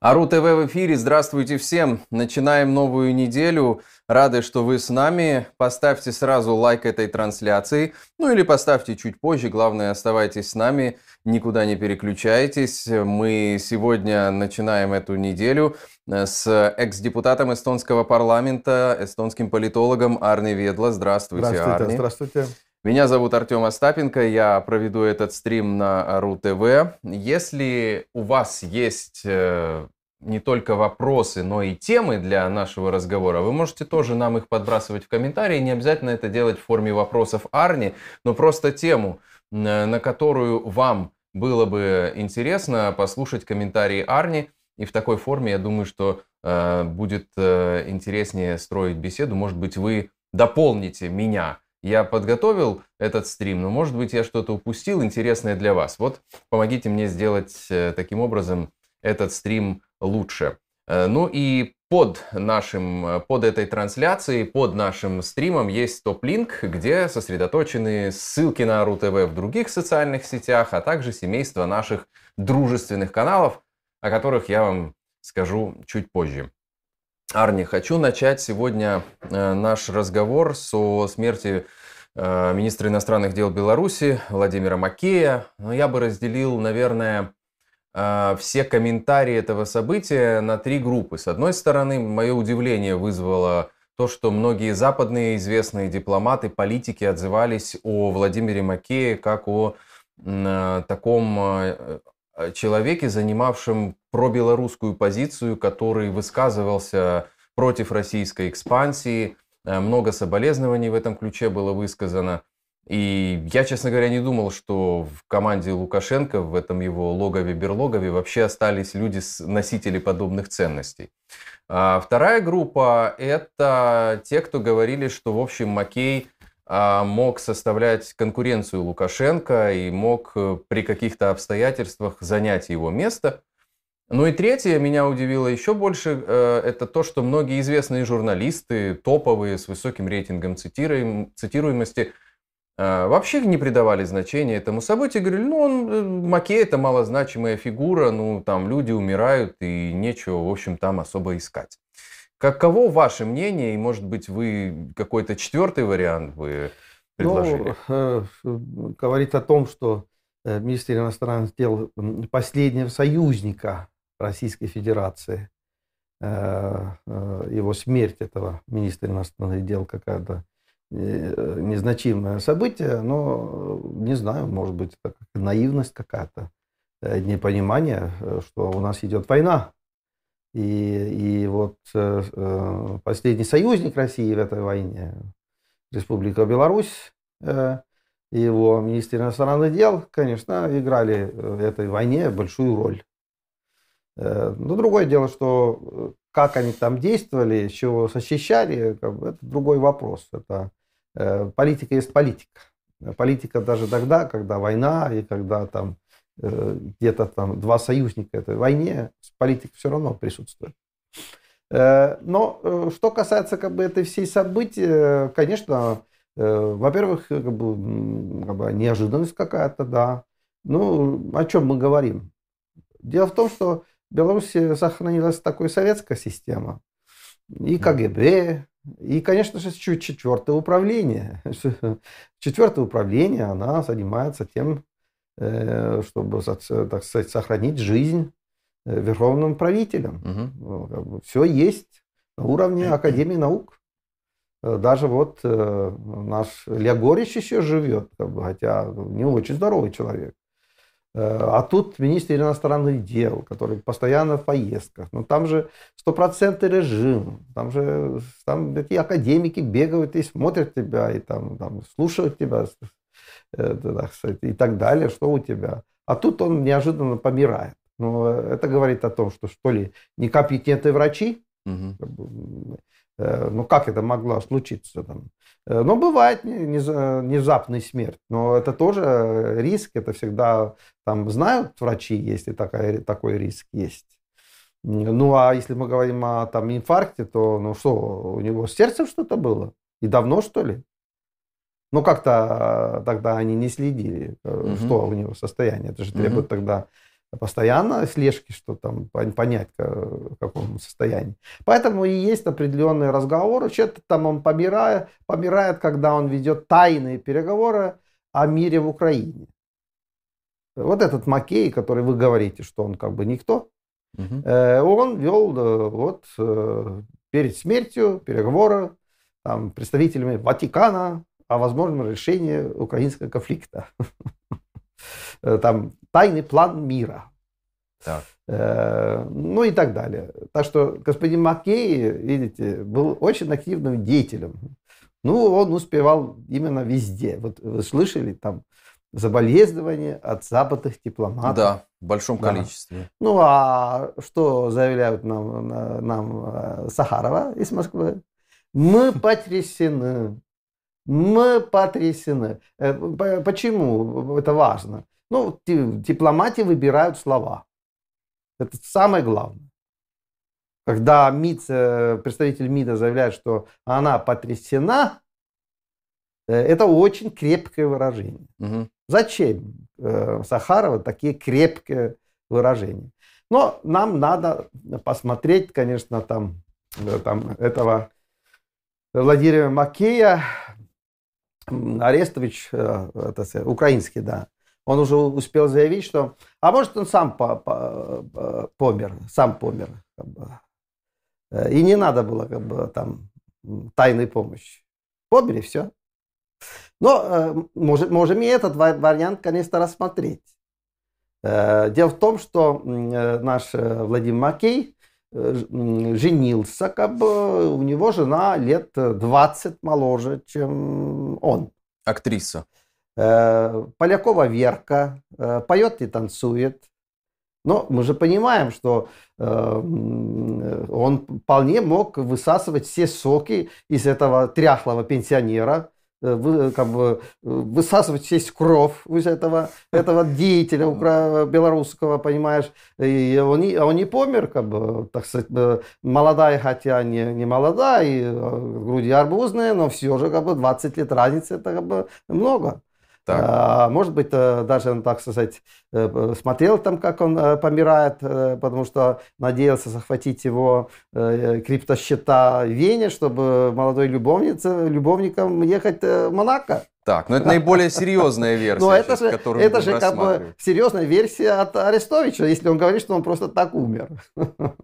Ару ТВ в эфире. Здравствуйте всем. Начинаем новую неделю. Рады, что вы с нами. Поставьте сразу лайк этой трансляции. Ну или поставьте чуть позже. Главное, оставайтесь с нами. Никуда не переключайтесь. Мы сегодня начинаем эту неделю э, с экс-депутатом эстонского парламента, эстонским политологом Арни Ведла. Здравствуйте, Здравствуйте, Арни. здравствуйте. Меня зовут Артем Остапенко, я проведу этот стрим на РУ ТВ. Если у вас есть э, не только вопросы, но и темы для нашего разговора, вы можете тоже нам их подбрасывать в комментарии. Не обязательно это делать в форме вопросов Арни, но просто тему, на которую вам было бы интересно послушать комментарии Арни. И в такой форме, я думаю, что э, будет э, интереснее строить беседу. Может быть, вы дополните меня я подготовил этот стрим, но, может быть, я что-то упустил интересное для вас. Вот помогите мне сделать э, таким образом этот стрим лучше. Э, ну и под нашим, э, под этой трансляцией, под нашим стримом есть топ-линк, где сосредоточены ссылки на РУ-ТВ в других социальных сетях, а также семейство наших дружественных каналов, о которых я вам скажу чуть позже. Арни, хочу начать сегодня э, наш разговор со смерти э, министра иностранных дел Беларуси Владимира Макея. Но я бы разделил, наверное, э, все комментарии этого события на три группы. С одной стороны, мое удивление вызвало то, что многие западные известные дипломаты, политики отзывались о Владимире Макее как о таком человеке, занимавшем пробелорусскую позицию, который высказывался против российской экспансии. Э, много соболезнований в этом ключе было высказано. И я, честно говоря, не думал, что в команде Лукашенко, в этом его логове-берлогове, вообще остались люди, носители подобных ценностей. А вторая группа – это те, кто говорили, что, в общем, Макей мог составлять конкуренцию Лукашенко и мог э, при каких-то обстоятельствах занять его место. Ну и третье, меня удивило еще больше, э, это то, что многие известные журналисты, топовые, с высоким рейтингом цитируем, цитируемости, э, вообще не придавали значения этому событию. Говорили, ну, он, Макей это малозначимая фигура, ну, там люди умирают, и нечего, в общем, там особо искать. Каково ваше мнение, и, может быть, вы какой-то четвертый вариант вы предложили? Ну, э, говорит о том, что министр иностранных дел последнего союзника Российской Федерации. Э, э, его смерть этого министра иностранных дел какая-то э, незначимое событие, но не знаю, может быть, это наивность какая-то, непонимание, что у нас идет война. И, и вот последний союзник России в этой войне, Республика Беларусь, его министр иностранных дел, конечно, играли в этой войне большую роль. Э, но другое дело, что э, как они там действовали, чего защищали, это другой вопрос. Это э, политика есть политика. Политика даже тогда, когда война и когда там где-то там два союзника этой войне, политика все равно присутствует. Но что касается как бы этой всей событий, конечно, во-первых, как бы, как бы неожиданность какая-то, да. Ну, о чем мы говорим? Дело в том, что в Беларуси сохранилась такая советская система. И КГБ, и, конечно же, четвертое управление. Четвертое управление, она занимается тем, э, чтобы, так сказать, сохранить жизнь э, верховным правителем. Угу. Все есть на уровне Академии наук. Э, даже вот наш Леогорич еще живет, хотя не очень здоровый человек. Э, а тут министр иностранных дел, который постоянно в поездках. Но ну, там же стопроцентный режим. Там же там эти академики бегают и смотрят тебя, и там, там слушают тебя, э, и так далее, что у тебя. А тут он неожиданно помирает. Ну, это говорит о том, что что ли некомпетентные врачи, угу. ну как это могло случиться там? Э, но бывает внезапная смерть. Но это тоже риск. Это всегда там знают врачи, если такая, такой риск есть. Ну, а если мы говорим о там, инфаркте, то ну что, у него с сердцем что-то было? И давно, что ли? Ну, как-то тогда они не следили, угу. что у него состояние. Это же требует угу. тогда постоянно слежки, что там понять, в каком состоянии. Поэтому и есть определенные разговоры. Что-то там он помирает, помирает, когда он ведет тайные переговоры о мире в Украине. Вот этот Макей, который вы говорите, что он как бы никто, угу. он вел вот перед смертью переговоры там, представителями Ватикана о возможном решении украинского конфликта. Там тайный план мира. Так. Э, ну и так далее. Так что господин Маккей, видите, был очень активным деятелем. Ну, он успевал именно везде. Вот вы слышали там соболезнования от западных дипломатов. Да, в большом да. количестве. Ну, а что заявляют нам, нам э, Сахарова из Москвы? Мы потрясены. Мы потрясены. Э, почему это важно? Ну, дипломатии выбирают слова. Это самое главное. Когда МИД, э, представитель МИДа заявляет, что она потрясена, э, это очень крепкое выражение. Угу. Зачем Сахарова такие крепкие выражения? Но нам надо посмотреть, конечно, там, там этого Владимира Макея, Арестович, это, украинский, да, он уже успел заявить, что... А может, он сам по, по, помер, сам помер. Как бы. Э, и не надо было как бы, там тайной помощи. Помер и все. Но э, может, можем и этот вариант, конечно, рассмотреть. Э, дело в том, что наш Владимир Макей женился, как бы у него жена лет 20 моложе, чем он. Актриса. Э, Полякова Верка э, поет и танцует. Но мы же понимаем, что э, он вполне мог высасывать все соки из этого тряхлого пенсионера, вы, как бы, высасывать весь кровь из этого, этого деятеля укра- белорусского, понимаешь. И он, не, он не помер, как бы, так сказать, молодая, хотя не, не молодая, и груди арбузные, но все же как бы 20 лет разницы, это как бы много. Так. А, может быть, э, даже он, так сказать, э, смотрел там, как он э, помирает, потому что надеялся захватить его криптосчета в Вене, чтобы молодой любовнице, любовникам ехать в Монако. Так, но это наиболее серьезная версия, но это же, которую это же как бы серьезная версия от Арестовича, если он говорит, что он просто так умер. Но,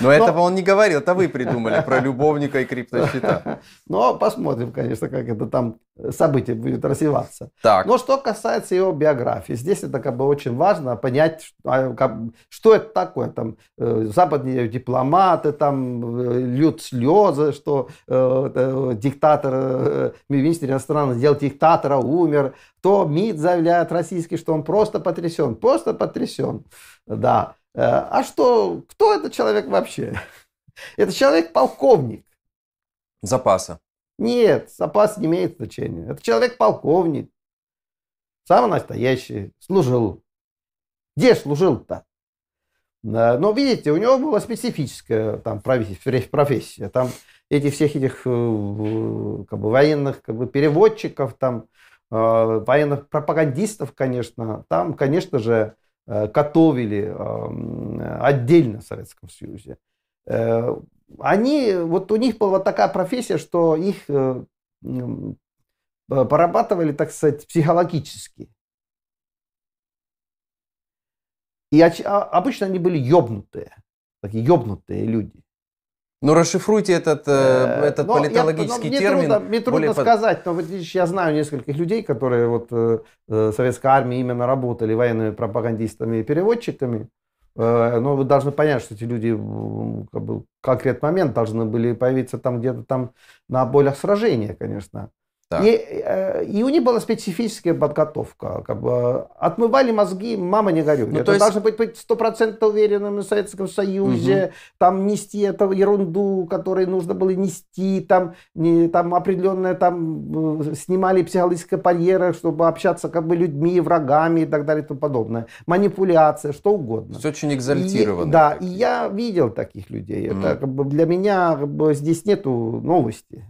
но этого он не говорил, это вы придумали про любовника и криптосчета. Но посмотрим, конечно, как это там событие будет развиваться. Так. Но что касается его биографии, здесь это как бы очень важно понять, а, что это такое. Там э, западные дипломаты там э, льют слезы, что э, диктатор, министр иностранных дел диктатора умер. То МИД заявляет российский, что он просто потрясен. Просто потрясен. Да. А что, кто этот человек вообще? Это человек-полковник. Запаса. Нет, запас не имеет значения. Это человек-полковник. Самый настоящий. Служил. Где служил-то? Но видите, у него была специфическая там профессия. Там этих всех этих э, как бы, военных как бы, переводчиков, там, э, военных пропагандистов, конечно, там, конечно же, э, готовили отдельно в Советском Союзе они, вот у них была такая профессия, что их порабатывали, так сказать, психологически. И а, обычно они были ёбнутые, такие ёбнутые люди. Ну, расшифруйте этот, э, э этот но политологический я, но термин. Трудно, мне трудно более... сказать, но вот я знаю нескольких людей, которые вот э, в советской армии именно работали военными пропагандистами и переводчиками. Э, но вы должны понять, что эти люди как бы, в конкретный момент должны были появиться там где-то там на болях сражения, конечно. И, э, и у них была специфическая подготовка. Как бы, отмывали мозги, мама не горюй. Ну, Это есть... должно быть стопроцентно уверенным в Советском Союзе, угу. там нести эту ерунду, которую нужно было нести, там, не, там определенное, там э, снимали психологические барьеры, чтобы общаться как бы людьми, врагами и так далее и тому подобное. Манипуляция, что угодно. Все очень экзальтировано. Да, и я видел таких людей. Угу. Это как бы, для меня как бы, здесь нету новости.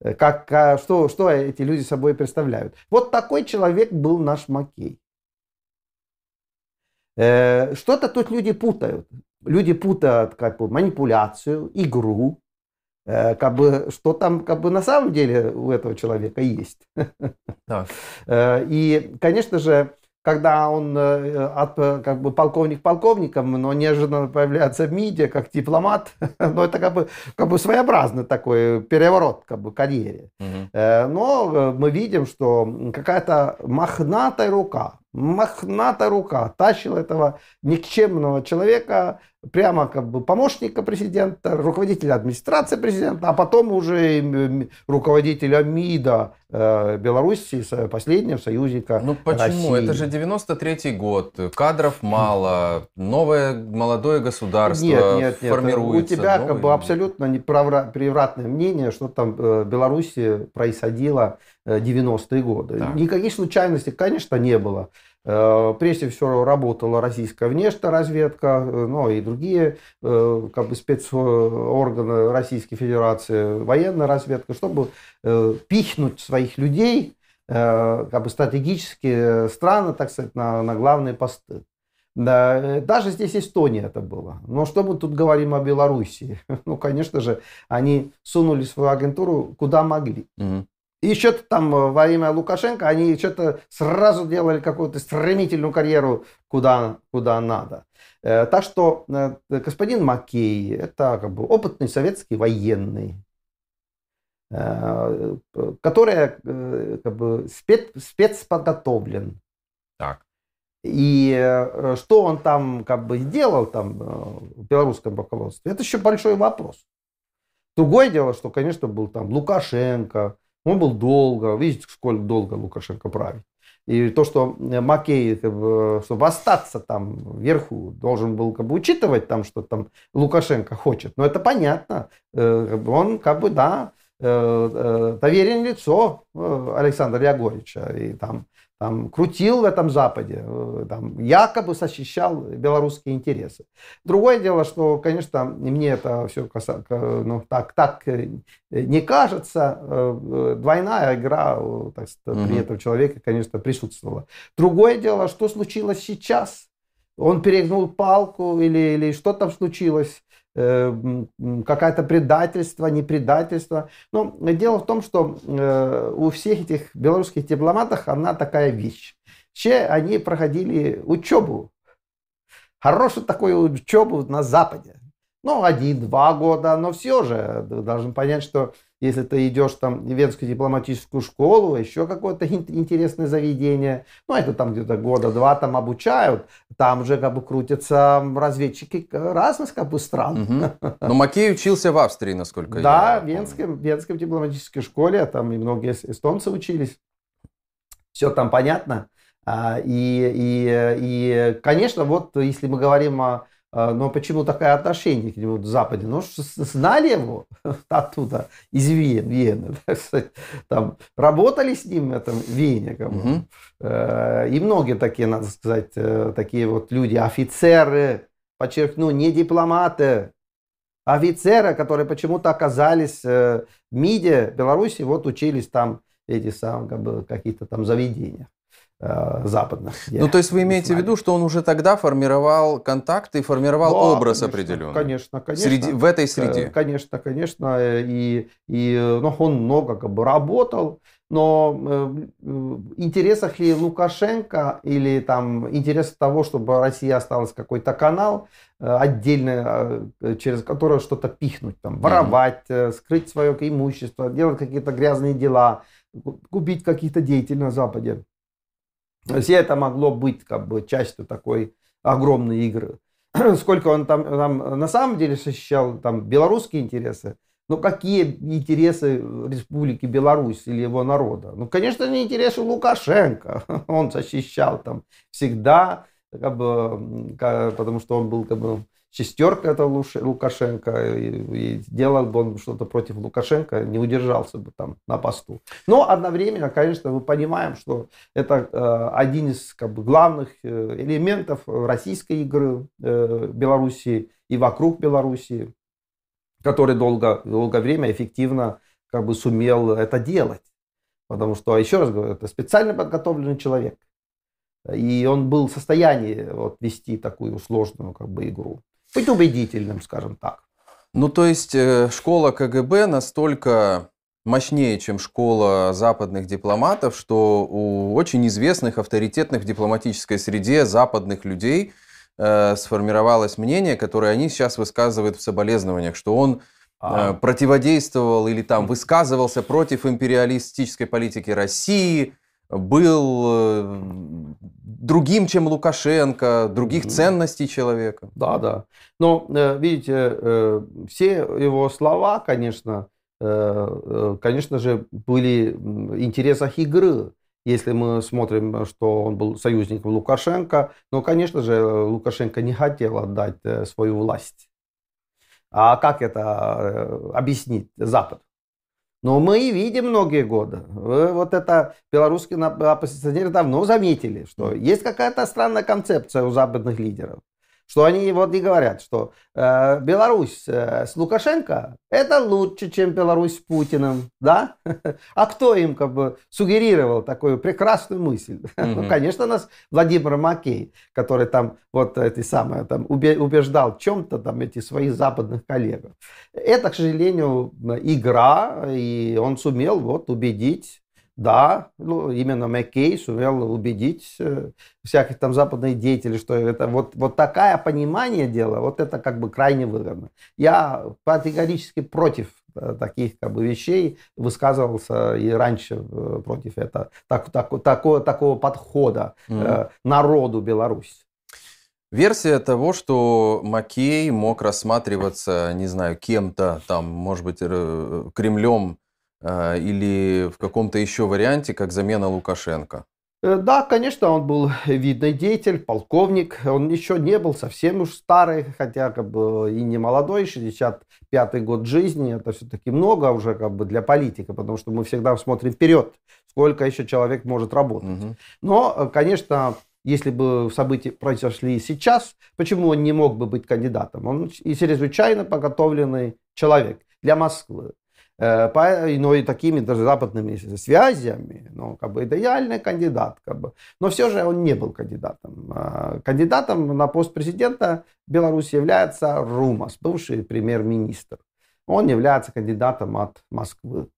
Э, как, что, что эти люди собой представляют. Вот такой человек был наш Макей. Э, что-то тут люди путают. Люди путают как бы манипуляцию, игру, э, как бы, что там как бы на самом деле у этого человека есть. Да. И, конечно же, когда он э, от, как бы полковник полковником, но неожиданно появляется в МИДе как дипломат, но это как бы, как бы своеобразный такой переворот как бы карьере. Угу. Но мы видим, что какая-то мохнатая рука, мохнатая рука тащила этого никчемного человека прямо как бы помощника президента, руководителя администрации президента, а потом уже руководителя МИДа э, Беларуси, последнего союзника Ну почему? России. Это же 93-й год, кадров мало, новое молодое государство нет, нет, нет. формируется. У тебя новый... как бы абсолютно превратное мнение, что там в Беларуси происходило 90-е годы. Так. Никаких случайностей, конечно, не было. Э, прежде всего работала российская внешняя разведка, э, ну и другие э, как бы спецорганы Российской Федерации, военная разведка, чтобы пихнуть своих людей как бы стратегические страны, так сказать, на, на главные посты. Да, даже здесь Эстония это было. Но что мы тут говорим о Белоруссии? Ну, конечно же, они сунули свою агентуру куда могли. Угу. И что-то там э, во время Лукашенко они что-то сразу делали какую-то стремительную карьеру куда, куда надо. Э, так что э, господин Маккей это как бы опытный советский военный, который как бы спец, спецподготовлен. Так. И что он там как бы сделал там в белорусском руководстве, это еще большой вопрос. Другое дело, что, конечно, был там Лукашенко, он был долго, видите, сколько долго Лукашенко правит. И то, что Макей, как бы, чтобы остаться там вверху, должен был как бы учитывать там, что там Лукашенко хочет. Но это понятно. Э, он как бы, да, э, э, доверенное лицо Александра Ягорича. И там там, крутил в этом Западе, э, там, якобы защищал белорусские интересы. Другое дело, что, конечно, мне это все ну, так, так э, не кажется. Э, двойная игра так сказать, угу. при этом человека, конечно, присутствовала. Другое дело, что случилось сейчас. Он перегнул палку или, или что там случилось какое-то предательство, не предательство. Но дело в том, что э, у всех этих белорусских дипломатов одна такая вещь. Все они проходили учебу, хорошую такую учебу на Западе. Ну, один-два года, но все же должен понять, что если ты идешь там в Венскую дипломатическую школу, еще какое-то интересное заведение, ну, это там где-то года два там обучают, там же как бы крутятся разведчики разных как бы стран. Угу. Но Макей учился в Австрии, насколько да, я Да, в Венском, в Венской дипломатической школе, там и многие эстонцы учились. Все там понятно. А, и, и, и, конечно, вот если мы говорим о но почему такое отношение к нему в Западе? Ну, знали его оттуда, из Вены, Вены так сказать, там, работали с ним в этом бы. угу. И многие такие, надо сказать, э, такие вот люди, офицеры, подчеркну, не дипломаты, офицеры, которые почему-то оказались э, в МИДе Беларуси, вот учились там эти самые, как бы, какие-то там заведения. Э, западных. Ну, то есть вы имеете в виду, что он уже тогда формировал контакты и формировал да, образ конечно, определенный? Конечно, конечно. Среди, в этой среде? Э, конечно, конечно. И, и ну, он много как бы работал, но э, в интересах ли Лукашенко или там интерес того, чтобы Россия осталась какой-то канал отдельный, через который что-то пихнуть, там, воровать, скрыть свое имущество, делать какие-то грязные дела, купить какие-то деятели на Западе. Все это могло быть как бы частью такой огромной игры. Сколько он там, там на самом деле защищал там белорусские интересы, ну какие интересы Республики Беларусь или его народа? Ну, конечно, не интересы Лукашенко. Он защищал там всегда, как бы, потому что он был как бы шестерка это Лукашенко, и, и делал бы он что-то против Лукашенко, не удержался бы там на посту. Но одновременно, конечно, мы понимаем, что это э, один из как бы, главных э, элементов российской игры э, Белоруссии и вокруг Белоруссии, который долго, долгое время эффективно как бы сумел это делать. Потому что, еще раз говорю, это специально подготовленный человек. И он был в состоянии вот, вести такую сложную как бы, игру. Быть убедительным, скажем так. Ну, то есть э, школа КГБ настолько мощнее, чем школа западных дипломатов, что у очень известных, авторитетных в дипломатической среде западных людей э, сформировалось мнение, которое они сейчас высказывают в соболезнованиях, что он а. Э, противодействовал или там высказывался против империалистической политики России, был э, другим, чем Лукашенко, других ценностей человека. Да, да. Но, э, видите, все его слова, конечно, конечно же, были в интересах игры. Если мы смотрим, что он был союзником Лукашенко, но, конечно же, Лукашенко не хотел отдать свою власть а как это э, объяснить Запад? Но мы видим многие годы. Вот это белорусские оппозиционеры давно заметили, что есть какая-то странная концепция у западных лидеров что они вот и говорят, что э, Беларусь э, с Лукашенко это лучше, чем Беларусь с Путиным, да? А кто им как бы сугерировал такую прекрасную мысль? Mm-hmm. Ну, конечно, нас Владимир Макей, который там вот эти самые там убеждал в чем-то там эти своих западных коллег. Это, к сожалению, игра, и он сумел вот убедить да, ну, именно Маккей сумел убедить э, всяких там западных деятелей, что это вот, вот такое понимание дела, вот это как бы крайне выгодно. Я категорически против э, таких как бы вещей высказывался и раньше э, против этого, так, так, такого, такого подхода mm-hmm. народу Беларуси. Версия того, что Маккей мог рассматриваться, не знаю, кем-то, там, может быть, Кремлем или в каком-то еще варианте, как замена Лукашенко? Э, да, конечно, он был видный деятель, полковник. Он еще не был совсем уж старый, хотя как бы и не молодой, 65-й год жизни. Это все-таки много уже как бы для политика, потому что мы всегда смотрим вперед, сколько еще человек может работать. Угу. Но, э, конечно, если бы события произошли сейчас, почему он не мог бы быть кандидатом? Он и чрезвычайно подготовленный человек для Москвы. Э, но и такими даже западными связями, ну, как бы идеальный кандидат, как бы. Но все же он не был кандидатом. А, кандидатом на пост президента Беларуси является Румас, бывший премьер-министр. Он является кандидатом от Москвы.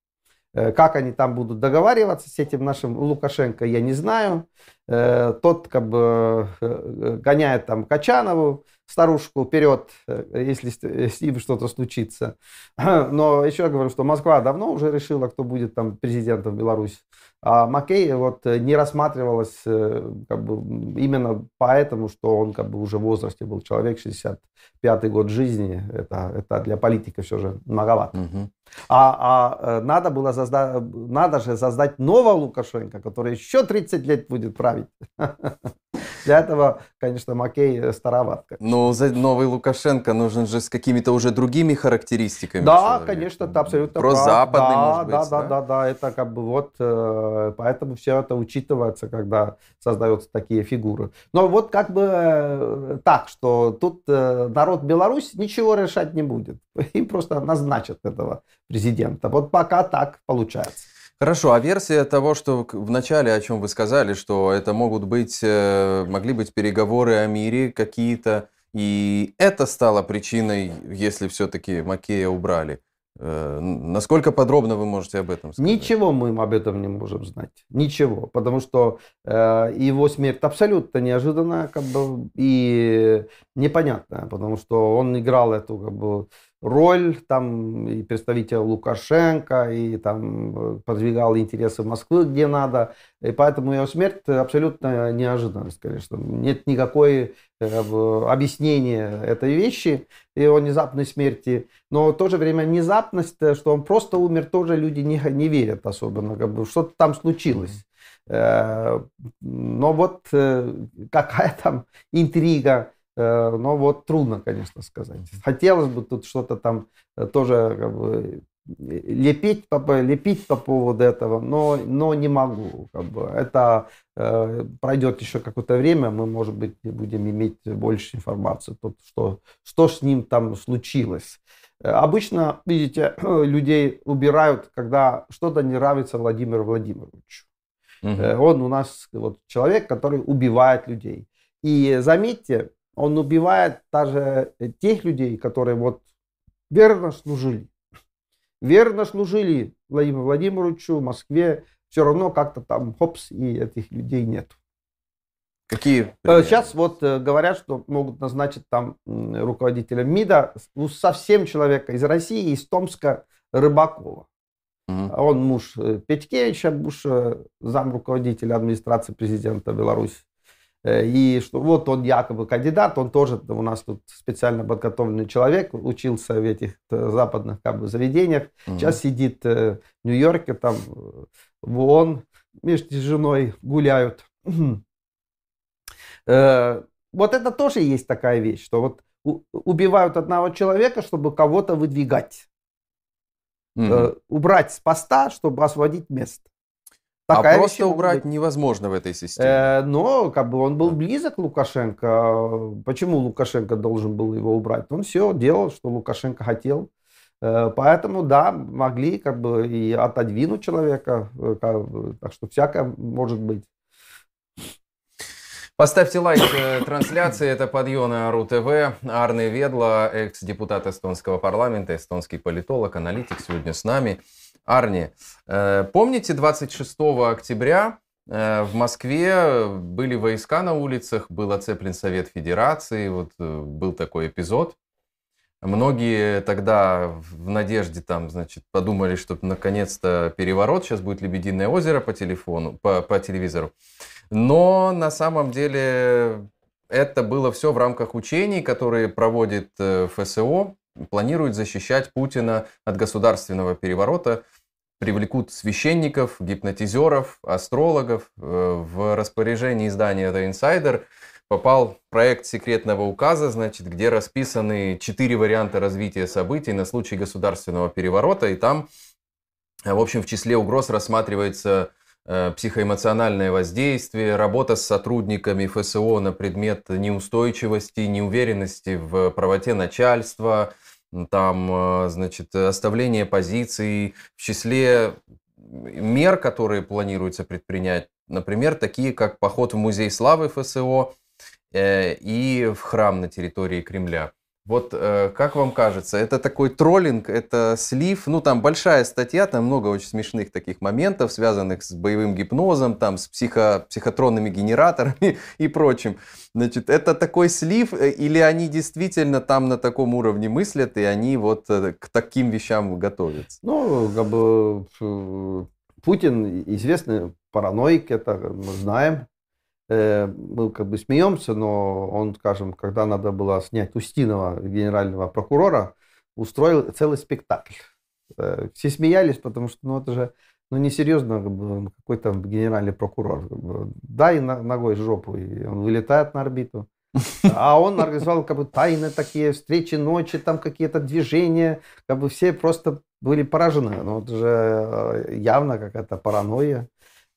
Э, как они там будут договариваться с этим нашим Лукашенко, я не знаю. Э, тот как бы гоняет там Качанову, старушку вперед, э, если с ним что-то случится. Но еще я говорю, что Москва давно уже решила, кто будет там президентом Беларуси. А Маккей вот э, не рассматривалось э, как бы, именно поэтому, что он как бы уже в возрасте был человек, 65-й год жизни. Это, это для политика все же многовато. Угу. А, а надо было создать, надо же создать нового Лукашенко, который еще 30 лет будет править. Для этого, конечно, Макей староват. Но новый Лукашенко нужен же с какими-то уже другими характеристиками. Да, человека. конечно, это абсолютно Про западный, да, может быть, да, да, да, да, это как бы вот, э, поэтому все это учитывается, когда создаются такие фигуры. Но вот как бы э, так, что тут э, народ Беларусь ничего решать не будет. Им просто назначат этого президента. Вот пока так получается. Хорошо, а версия того, что в начале, о чем вы сказали, что это могут быть, э, могли быть переговоры о мире какие-то, и это стало причиной, если все-таки Макея убрали. Э, насколько подробно вы можете об этом сказать? Ничего мы об этом не можем знать. Ничего. Потому что э, его смерть абсолютно неожиданная как бы, и непонятная. Потому что он играл эту как бы, роль там и представителя Лукашенко, и там э, продвигал интересы Москвы где надо. И поэтому его смерть абсолютно неожиданность, конечно. Нет никакой э, объяснения этой вещи, его внезапной смерти. Но в то же время внезапность, э, что он просто умер, тоже люди не, не верят особенно. Как бы, что-то там случилось. Но вот какая там интрига Э, но вот трудно, конечно, сказать. Хотелось бы тут что-то там э, тоже как бы, лепить, по, лепить по поводу этого, но, но не могу. Как бы. Это э, пройдет еще какое-то время, мы, может быть, будем иметь больше информации, тут, что, что с ним там случилось. Обычно, видите, людей убирают, когда что-то не нравится Владимиру Владимировичу. Угу. Он у нас вот человек, который убивает людей. И заметьте, он убивает даже тех людей, которые вот верно служили. Верно служили Владимиру Владимировичу в Москве. Все равно как-то там хопс, и этих людей нет. Какие? Э, примеры? Сейчас вот э, говорят, что могут назначить там руководителя МИДа ну, совсем человека из России, из Томска, Рыбакова. Угу. Он муж э, Петькевича, муж зам руководителя администрации президента Беларуси. И что вот он якобы кандидат, он тоже у нас тут специально подготовленный человек, учился в этих западных как бы, заведениях. Угу. Сейчас сидит в Нью-Йорке, там в ООН, вместе с женой гуляют. Вот это тоже есть такая вещь, что вот убивают одного человека, чтобы кого-то выдвигать. Угу. Убрать с поста, чтобы освободить место. А такая а просто убрать невозможно в этой системе. Э, но как бы он был близок Лукашенко. Почему Лукашенко должен был его убрать? Он все делал, что Лукашенко хотел. Э, поэтому, да, могли как бы и отодвинуть человека. Э, как бы, так что всякое может быть. Поставьте лайк э, трансляции. Это подъемы РУ ТВ. Арны Ведла, экс-депутат эстонского парламента, эстонский политолог, аналитик, сегодня с нами. Арни, э, помните 26 октября э, в Москве были войска на улицах, был оцеплен Совет Федерации, вот был такой эпизод. Многие тогда в надежде там, значит, подумали, что наконец-то переворот, сейчас будет Лебединое озеро по телефону, по, по телевизору. Но на самом деле это было все в рамках учений, которые проводит э, ФСО, планирует защищать Путина от государственного переворота, привлекут священников, гипнотизеров, астрологов. Э, в распоряжении издания The Insider попал проект секретного указа, значит, где расписаны четыре варианта развития событий на случай государственного переворота, и там, в общем, в числе угроз рассматривается Э, психоэмоциональное воздействие, работа с сотрудниками ФСО на предмет неустойчивости, неуверенности в правоте начальства, там, э, значит, оставление позиций. В числе мер, которые планируется предпринять, например, такие как поход в Музей славы ФСО э, и в храм на территории Кремля. Вот э, как вам кажется, это такой троллинг, это слив, ну там большая статья, там много очень смешных таких моментов, связанных с боевым гипнозом, там с психо, психотронными генераторами и прочим. Значит, это такой слив, э, или они действительно там на таком уровне мыслят, и они вот э, к таким вещам готовятся? Ну, как бы Путин известный параноик, это мы знаем. Э, мы как бы смеемся, но он, скажем, когда надо было снять Устинова, генерального прокурора, устроил целый спектакль. Э, все смеялись, потому что ну, это же ну, несерьезно как бы, какой-то генеральный прокурор. Как бы, дай ногой жопу, и он вылетает на орбиту. А он организовал как бы тайны такие, встречи ночи, там какие-то движения. Как бы все просто были поражены. Ну, это же э, явно какая-то паранойя.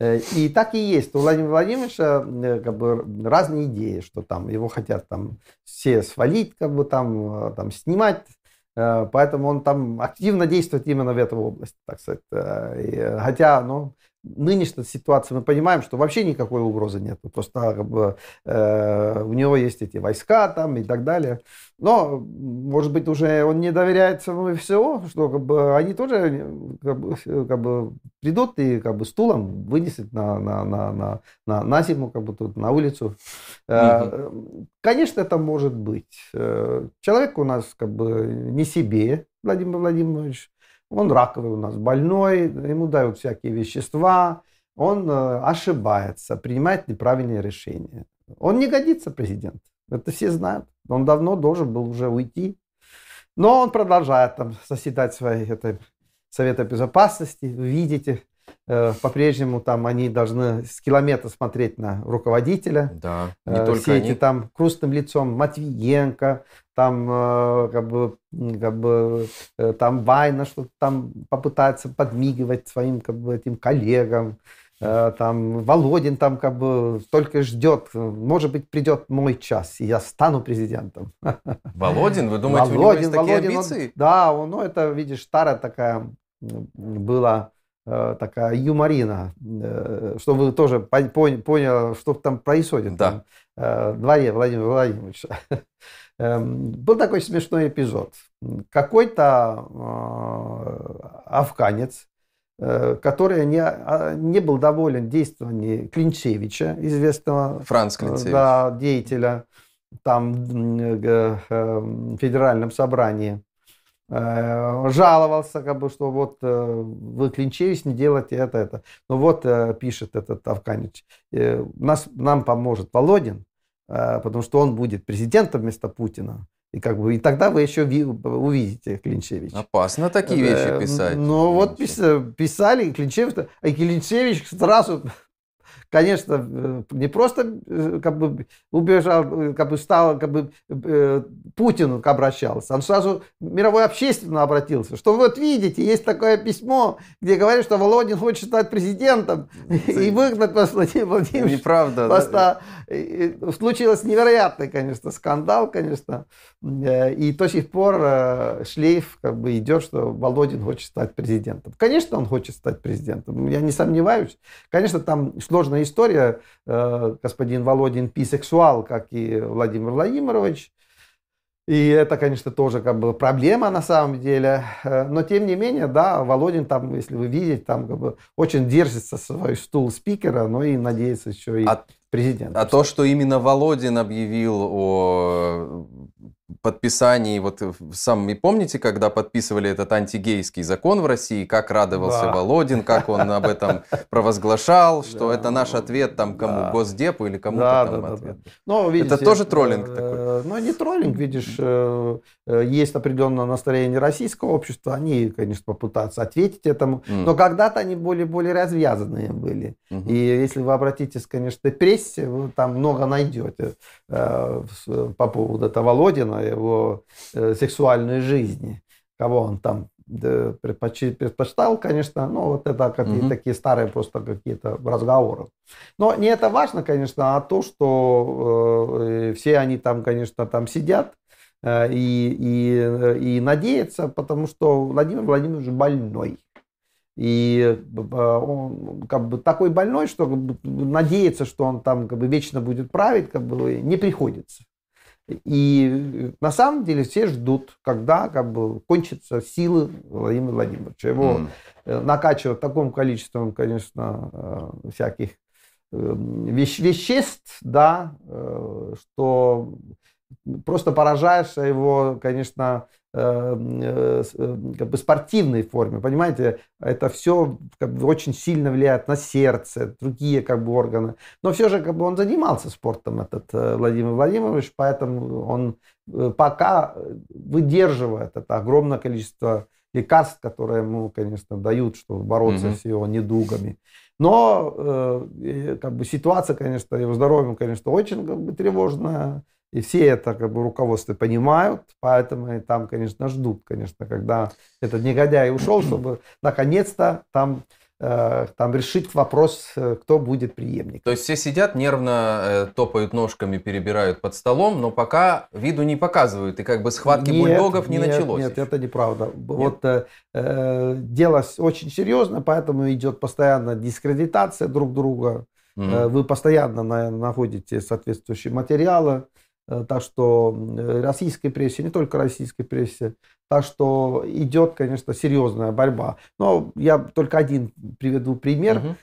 Э, и так и есть. У Владимира Владимировича э, как бы разные идеи, что там его хотят там все свалить, как бы там, э, там снимать. Поэтому он там активно действует именно в этой области, так сказать. Хотя, ну, нынешней ситуации мы понимаем, что вообще никакой угрозы нет. Просто бы, э, у него есть эти войска там и так далее. Но, может быть, уже он не доверяет самому ВСО, что как бы, они тоже как бы, как бы, придут и как бы, стулом вынесут на, на, на, на, на, на зиму, как бы тут на улицу. Э, конечно, это может быть. Э, человек у нас как бы не себе, Владимир Владимирович. Он раковый у нас больной, ему дают всякие вещества, он э, ошибается, принимает неправильные решения. Он не годится президент. Это все знают. Он давно должен был уже уйти. Но он продолжает там соседать своей этой Совета Безопасности. Вы видите, по-прежнему там они должны с километра смотреть на руководителя. Да, не э, только Все они. эти там крустным лицом Матвиенко, там э, как бы, как бы э, там Вайна что-то там попытается подмигивать своим как бы этим коллегам, э, там Володин там как бы только ждет, может быть придет мой час и я стану президентом. Володин, вы думаете, Володин, у него есть такие Володин, амбиции? Он, да, он, ну это видишь старая такая была такая юморина, чтобы вы тоже поняли, что там происходит да. в дворе Владимира Владимировича. Эм, был такой смешной эпизод. Какой-то афганец, который не, а, не был доволен действиями Клинчевича, известного Франц Клинчевич. Да, деятеля, там в федеральном собрании э, жаловался, как бы, что вот э, вы клинчевич, не делайте это, это. Но вот э, пишет этот Авканич, нас, нам поможет Володин, потому что он будет президентом вместо Путина. И, как бы, и тогда вы еще увидите Клинчевич. Опасно такие вещи писать. Ну вот писали, Клинчевич, а Клинчевич сразу конечно, э, не просто э, как бы убежал, э, как бы стал, как бы Путину обращался, он сразу мировой общественно обратился, что вот видите, есть такое письмо, где говорят, что Володин хочет стать президентом и выгнать Владимира Владимировича. Неправда. Поста. Да? Случилось невероятный, конечно, скандал, конечно, и до сих пор шлейф как бы идет, что Володин хочет стать президентом. Конечно, он хочет стать президентом, я не сомневаюсь. Конечно, там сложная история. Э, господин Володин бисексуал, как и Владимир Владимирович. И это, конечно, тоже как бы проблема на самом деле. Э, но тем не менее, да, Володин там, если вы видите, там как бы очень держится свой стул спикера, но и надеется еще и а, президент. А то, что именно Володин объявил о подписании, вот сам, и помните, когда подписывали этот антигейский закон в России, как радовался да. Володин, как он об этом провозглашал, что это наш ответ там кому, Госдепу или кому-то там ответ. Но, видите, это тоже троллинг э, такой? Ну, не троллинг, видишь, э, э, есть определенное настроение российского общества, они, конечно, попытаются ответить этому, но когда-то они более-более развязанные были. И если вы обратитесь, конечно, к прессе, вы там много найдете по поводу этого Володина, его э, сексуальной жизни, кого он там предпочитал, конечно, ну, вот это какие-то угу. такие старые просто какие-то разговоры. Но не это важно, конечно, а то, что э, все они там, конечно, там сидят э, и, и, э, и надеются, потому что Владимир Владимирович больной. И э, он как бы такой больной, что как бы, надеяться, что он там как бы вечно будет править, как бы не приходится. И на самом деле все ждут, когда как бы кончатся силы Владимира Владимировича. Его mm. накачивают таким количеством, конечно, э, всяких э, вещ веществ, да, что просто поражаешься его, конечно, Э, э, э, как бы спортивной форме, понимаете, это все как бы очень сильно влияет на сердце, другие как бы органы, но все же как бы он занимался спортом этот Владимир Владимирович, поэтому он пока выдерживает это огромное количество лекарств, которые ему, конечно, дают, чтобы бороться mm-hmm. с его недугами. Но э, как бы ситуация, конечно, его здоровьем, конечно, очень как бы тревожная. И все это как бы руководство понимают, поэтому и там, конечно, ждут, конечно, когда этот негодяй ушел, чтобы наконец-то там э, там решить вопрос, э, кто будет преемник. То есть все сидят, нервно э, топают ножками, перебирают под столом, но пока виду не показывают, и как бы схватки нет, бульдогов не нет, началось. Нет, еще. это неправда. Нет. Вот э, дело очень серьезно, поэтому идет постоянно дискредитация друг друга. Э, вы постоянно на, находите соответствующие материалы. Э, так что э, российской прессе, не только российской прессе, так что идет, конечно, серьезная борьба. Но я только один приведу пример. Угу.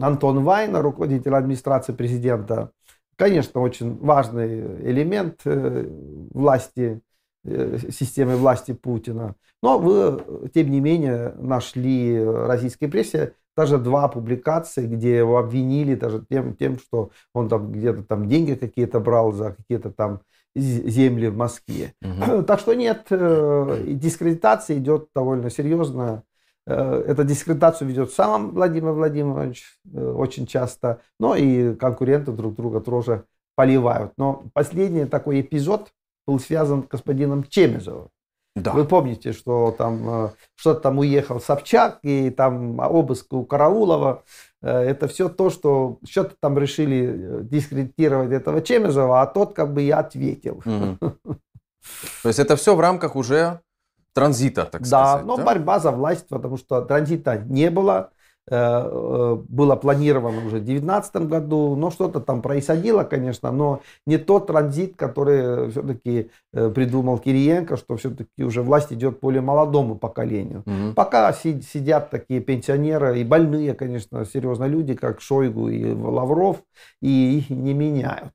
Антон Вайна, руководитель администрации президента, конечно, очень важный элемент власти, системы власти Путина. Но вы, тем не менее, нашли в российской прессе даже два публикации, где его обвинили даже тем, тем что он там где-то там деньги какие-то брал за какие-то там земли в Москве. Угу. Так что нет, э, дискредитация идет довольно серьезно. Э, эта дискредитацию ведет сам Владимир Владимирович э, очень часто, но и конкуренты друг друга тоже поливают. Но последний такой эпизод был связан с господином Чемезовым. Да. Вы помните, что там э, что-то там уехал Собчак, и там обыск у Караулова. Э, это все то, что что-то там решили э, дискредитировать этого Чемезова, а тот как бы и ответил. То есть это все в рамках уже транзита, так да, сказать. Но да, но борьба за власть, потому что транзита не было. Э, э, было планировано уже в 2019 году, но что-то там происходило, конечно, но не тот транзит, который все-таки э, придумал Кириенко, что все-таки уже власть идет более молодому поколению. Угу. Пока сидят такие пенсионеры и больные, конечно, серьезно люди, как Шойгу и Лавров, и их не меняют.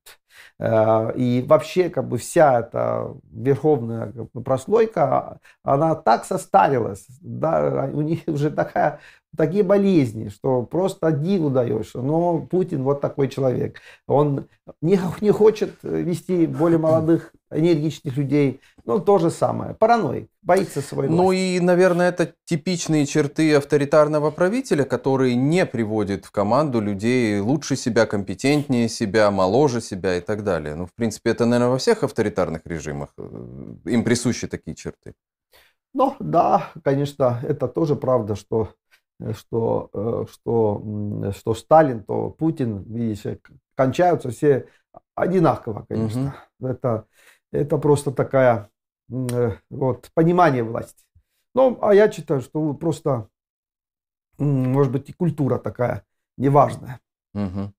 И вообще, как бы вся эта верховная прослойка, она так состарилась, да, у них уже такая такие болезни, что просто диву даешься. Но Путин вот такой человек. Он не, не хочет вести более молодых, энергичных людей. Ну, то же самое. Параноик. Боится своей Ну и, наверное, это типичные черты авторитарного правителя, который не приводит в команду людей лучше себя, компетентнее себя, моложе себя и так далее. Ну, в принципе, это, наверное, во всех авторитарных режимах. Э, им присущи такие черты. Ну, да, конечно, это тоже правда, что что, э, что, что Сталин, то Путин, видите, кончаются все одинаково, конечно. Угу. Это, это просто такая э, вот, понимание власти. Ну, а я считаю, что просто, может быть, и культура такая неважная. Угу.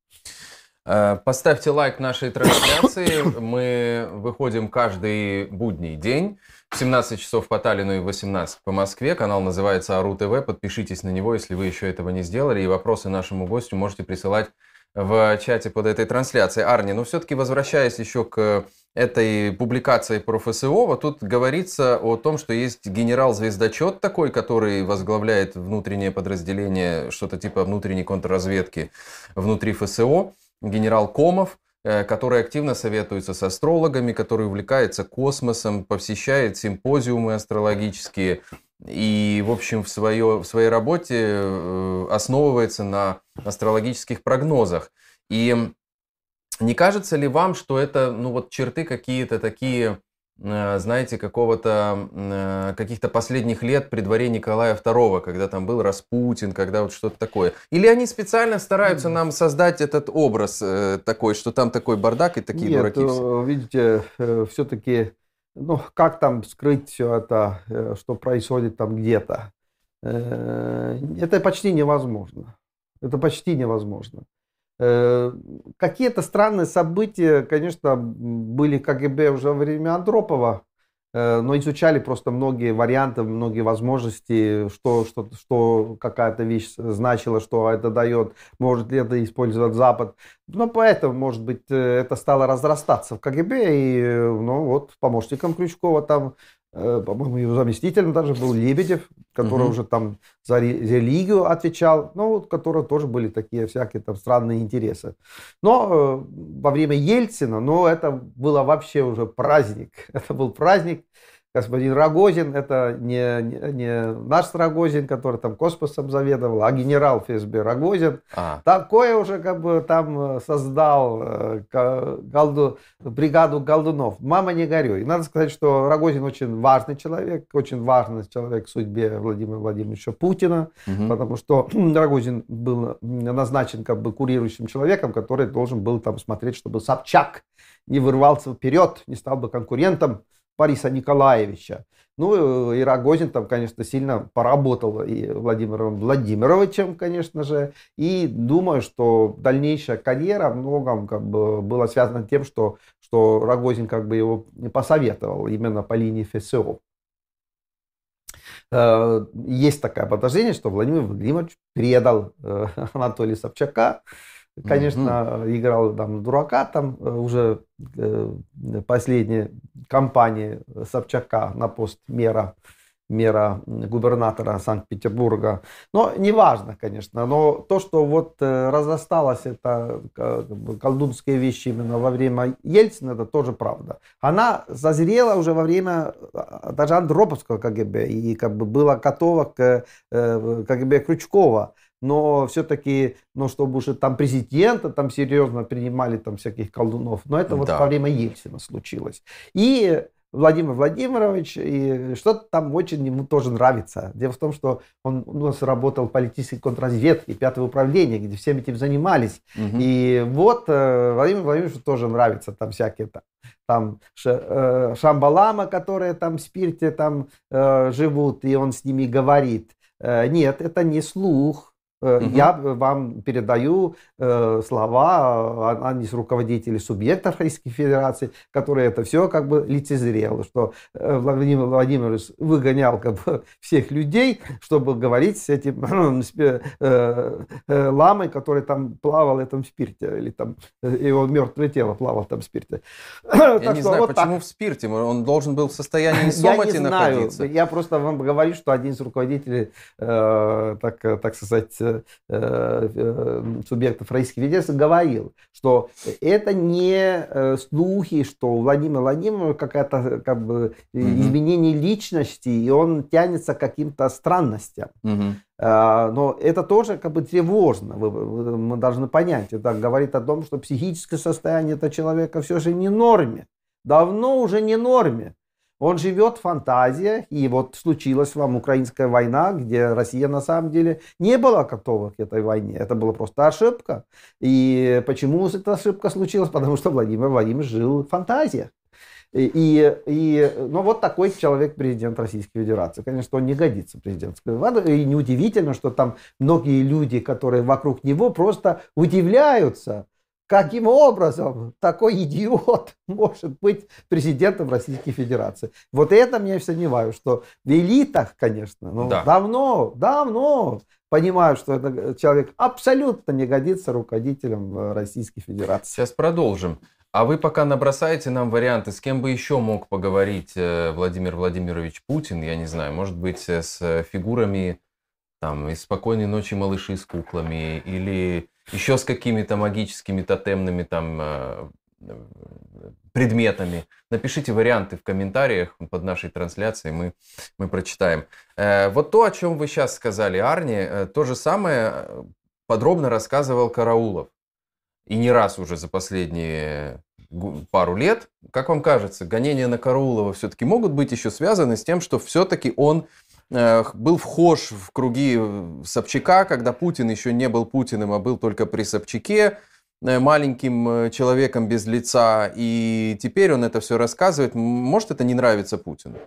Поставьте лайк нашей трансляции. Мы выходим каждый будний день. В 17 часов по Таллину и 18 по Москве. Канал называется Ару ТВ. Подпишитесь на него, если вы еще этого не сделали. И вопросы нашему гостю можете присылать в чате под этой трансляцией. Арни, ну все-таки возвращаясь еще к этой публикации про ФСО, вот тут говорится о том, что есть генерал-звездочет такой, который возглавляет внутреннее подразделение, что-то типа внутренней контрразведки внутри ФСО, генерал Комов. Э, который активно советуется с астрологами, который увлекается космосом, посещает симпозиумы астрологические и, в общем, в, свое, в своей работе э, основывается на астрологических прогнозах. И не кажется ли вам, что это, ну вот черты какие-то такие знаете, какого-то, э, каких-то последних лет при дворе Николая II, когда там был Распутин, когда вот что-то такое. Или они специально стараются нам создать этот образ э, такой, что там такой бардак и такие Нет, дураки? Все. видите, все-таки, ну, как там скрыть все это, что происходит там где-то? Это почти невозможно. Это почти невозможно. Э, какие-то странные события, конечно, были КГБ уже во время Андропова, э, но изучали просто многие варианты, многие возможности, что, что, что какая-то вещь значила, что это дает, может ли это использовать Запад. Но поэтому, может быть, э, это стало разрастаться в КГБ, и ну, вот помощником Крючкова там по-моему, его заместителем даже был Лебедев, который угу. уже там за религию отвечал, ну, вот, которого тоже были такие всякие там странные интересы. Но э, во время Ельцина, ну, это было вообще уже праздник. Это был праздник, господин Рогозин, это не, не, не наш Рогозин, который там космосом заведовал, а генерал ФСБ Рогозин. А. Такое уже как бы там э, создал э, голду, бригаду голдунов. Мама не горюй. Надо сказать, что Рогозин очень важный человек, очень важный человек в судьбе Владимира Владимировича Путина, угу. потому что Рогозин был назначен как бы курирующим человеком, который должен был там смотреть, чтобы Собчак не вырвался вперед, не стал бы конкурентом Бориса Николаевича. Ну, и Рогозин там, конечно, сильно поработал и Владимиром Владимировичем, конечно же. И думаю, что дальнейшая карьера в многом как бы была связана тем, что, что Рогозин как бы его посоветовал именно по линии ФСО. Э, есть такое подозрение, что Владимир Владимирович предал э, Анатолия Собчака, Конечно, угу. играл там дурака, там э, уже э, последняя кампания Собчака на пост мэра, мэра губернатора Санкт-Петербурга. Но неважно, конечно. Но то, что вот э, разосталось это колдунские вещи именно во время Ельцина, это тоже правда. Она зазрела уже во время даже Андроповского КГБ и как бы была готова к КГБ Крючкова но все-таки, ну, чтобы уже там президента там серьезно принимали там всяких колдунов, но это вот да. во время Ельцина случилось. И Владимир Владимирович, и что-то там очень ему тоже нравится. Дело в том, что он у нас работал в политической контрразведке, пятое управление, где всем этим занимались. Угу. И вот э, Владимир Владимировичу тоже нравится там всякие там, там э, шамбалама, которые там в спирте там э, живут, и он с ними говорит. Нет, это не слух, Угу. Я вам передаю э, слова, а, они с руководителей субъектов Российской Федерации, которые это все как бы лицезрело, что э, Владимир Владимирович выгонял как бы, всех людей, чтобы говорить с этим э, э, ламой, который там плавал в этом спирте, или там э, его мертвое тело плавало в этом спирте. Я не знаю, почему в спирте, он должен был в состоянии сомати находиться. Я просто вам говорю, что один из руководителей, так, так сказать, Э, э, субъектов Российской Федерации говорил, что это не э, слухи, что у Владимира Владимировича какая-то как бы угу. изменение личности, и он тянется к каким-то странностям. Угу. Но это тоже как бы тревожно, мы должны понять. Это говорит о том, что психическое состояние этого человека все же не норме. Давно уже не норме. Он живет в фантазиях, и вот случилась вам украинская война, где Россия на самом деле не была готова к этой войне. Это была просто ошибка. И почему эта ошибка случилась? Потому что Владимир Владимирович жил в фантазиях. И, и, ну вот такой человек президент Российской Федерации. Конечно, он не годится президентской И неудивительно, что там многие люди, которые вокруг него, просто удивляются, Каким образом такой идиот может быть президентом Российской Федерации? Вот это я сомневаюсь, что в элитах, конечно, ну, да. давно, давно понимают, что этот человек абсолютно не годится руководителем э, Российской Федерации. Сейчас продолжим. А вы пока набросаете нам варианты, с кем бы еще мог поговорить э, Владимир Владимирович Путин, я не знаю, может быть, э, с фигурами там, из «Спокойной ночи, малыши» с куклами, или еще с какими-то магическими тотемными там э, предметами. Напишите варианты в комментариях под нашей трансляцией, мы, мы прочитаем. Э, вот то, о чем вы сейчас сказали, Арни, э, то же самое подробно рассказывал Караулов. И не раз уже за последние пару лет. Как вам кажется, гонения на Караулова все-таки могут быть еще связаны с тем, что все-таки он был вхож в круги Собчака, когда Путин еще не был Путиным, а был только при Собчаке, э, маленьким э, человеком без лица, и теперь он это все рассказывает. Может, это не нравится Путину?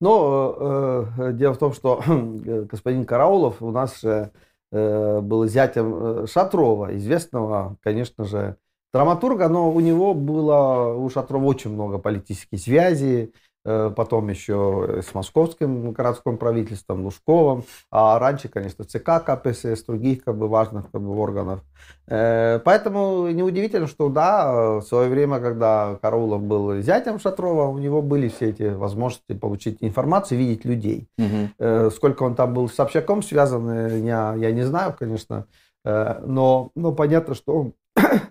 Но э, э, дело в том, что господин Караулов у нас же э, был зятем Шатрова, известного, конечно же, драматурга, но у него было у Шатрова очень много политических связей, Э, потом еще с московским городским правительством, Лужковым, а раньше, конечно, ЦК КПСС, других как бы, важных как бы, органов. Э, поэтому неудивительно, что да, в свое время, когда Караулов был зятем Шатрова, у него были все эти возможности получить информацию, видеть людей. Угу. Сколько он там был с Собчаком связан, я, я не знаю, конечно, но, но понятно, что он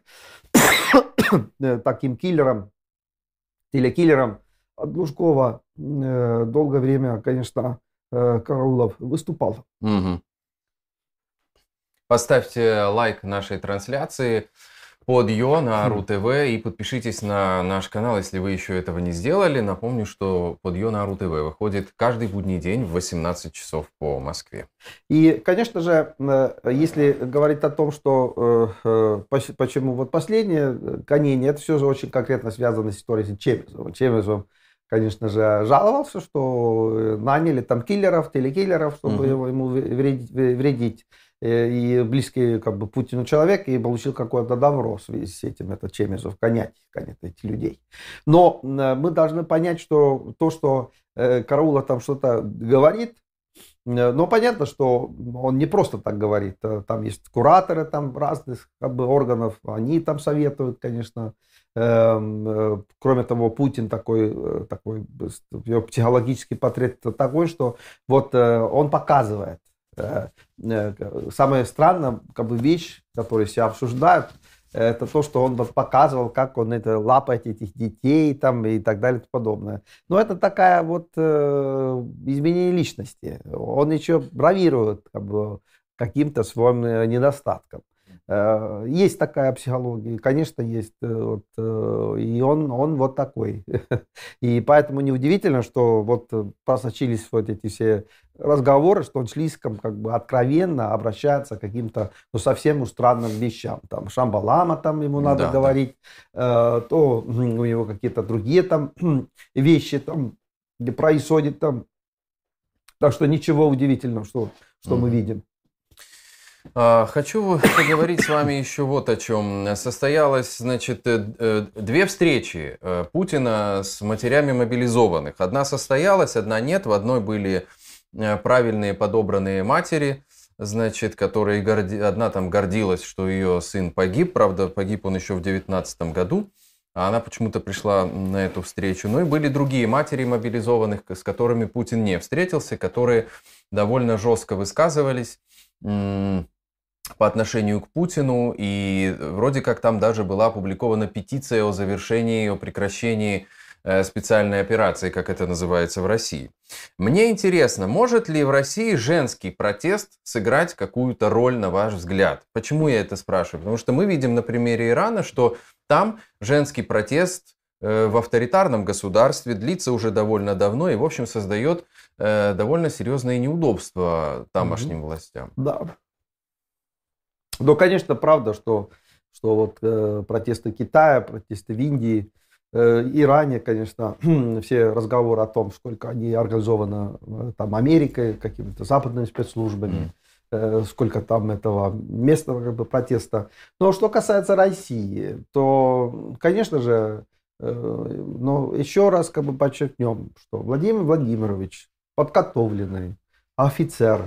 таким киллером, телекиллером, от Глушкова э, долгое время, конечно, э, Караулов выступал. Угу. Поставьте лайк нашей трансляции под ее на хм. РУ-ТВ и подпишитесь на наш канал, если вы еще этого не сделали. Напомню, что под ее на РУ-ТВ выходит каждый будний день в 18 часов по Москве. И, конечно же, э, если говорить о том, что э, почему вот последнее гонение, это все же очень конкретно связано с историей Чемезовым. Чемезов конечно же, жаловался, что э, наняли там киллеров, телекиллеров, чтобы угу. его, ему вредить, вредить. Э, и близкий как бы Путину человек, и получил какое-то добро в связи с этим, это Чемезов, конять, конять этих людей. Но э, мы должны понять, что то, что Караула там что-то говорит, но понятно, что он не просто так говорит. Там есть кураторы там разных как бы, органов, они там советуют, конечно, кроме того, Путин такой, э, такой его психологический портрет такой, что вот э, он показывает. Самое странное, как бы вещь, которую все обсуждают, это то, что он вот показывал, как он это лапает этих детей там и так далее и тому подобное. Но это такая вот э, изменение личности. Он еще бравирует как бы, каким-то своим недостатком. Э, есть такая психология, конечно, есть. Э, вот, э, и он, он вот такой. И поэтому неудивительно, что вот просочились вот эти все разговоры, что он слишком как бы откровенно обращается к каким-то ну, совсем странным вещам. Там Шамбалама там ему надо да, говорить, да. то у него какие-то другие там вещи там происходят там. Так что ничего удивительного, что, что mm. мы видим. А, хочу поговорить с вами еще вот о чем. Состоялось, значит, э, э, две встречи э, Путина с матерями мобилизованных. Одна состоялась, одна нет. В одной были правильные подобранные матери, значит, которые горди... одна там гордилась, что ее сын погиб. Правда, погиб он еще в 19 году. А она почему-то пришла на эту встречу. Ну и были другие матери мобилизованных, с которыми Путин не встретился, которые довольно жестко высказывались по отношению к Путину, и вроде как там даже была опубликована петиция о завершении, о прекращении э, специальной операции, как это называется в России. Мне интересно, может ли в России женский протест сыграть какую-то роль, на ваш взгляд? Почему я это спрашиваю? Потому что мы видим на примере Ирана, что там женский протест э, в авторитарном государстве длится уже довольно давно и, в общем, создает э, довольно серьезные неудобства тамошним властям. Да, но, конечно, правда, что, что вот э, протесты Китая, протесты в Индии, э, Иране, конечно, все разговоры о том, сколько они организованы э, там Америкой, какими-то западными спецслужбами, э, сколько там этого местного как бы, протеста. Но что касается России, то, конечно же, э, но еще раз как бы подчеркнем, что Владимир Владимирович подготовленный офицер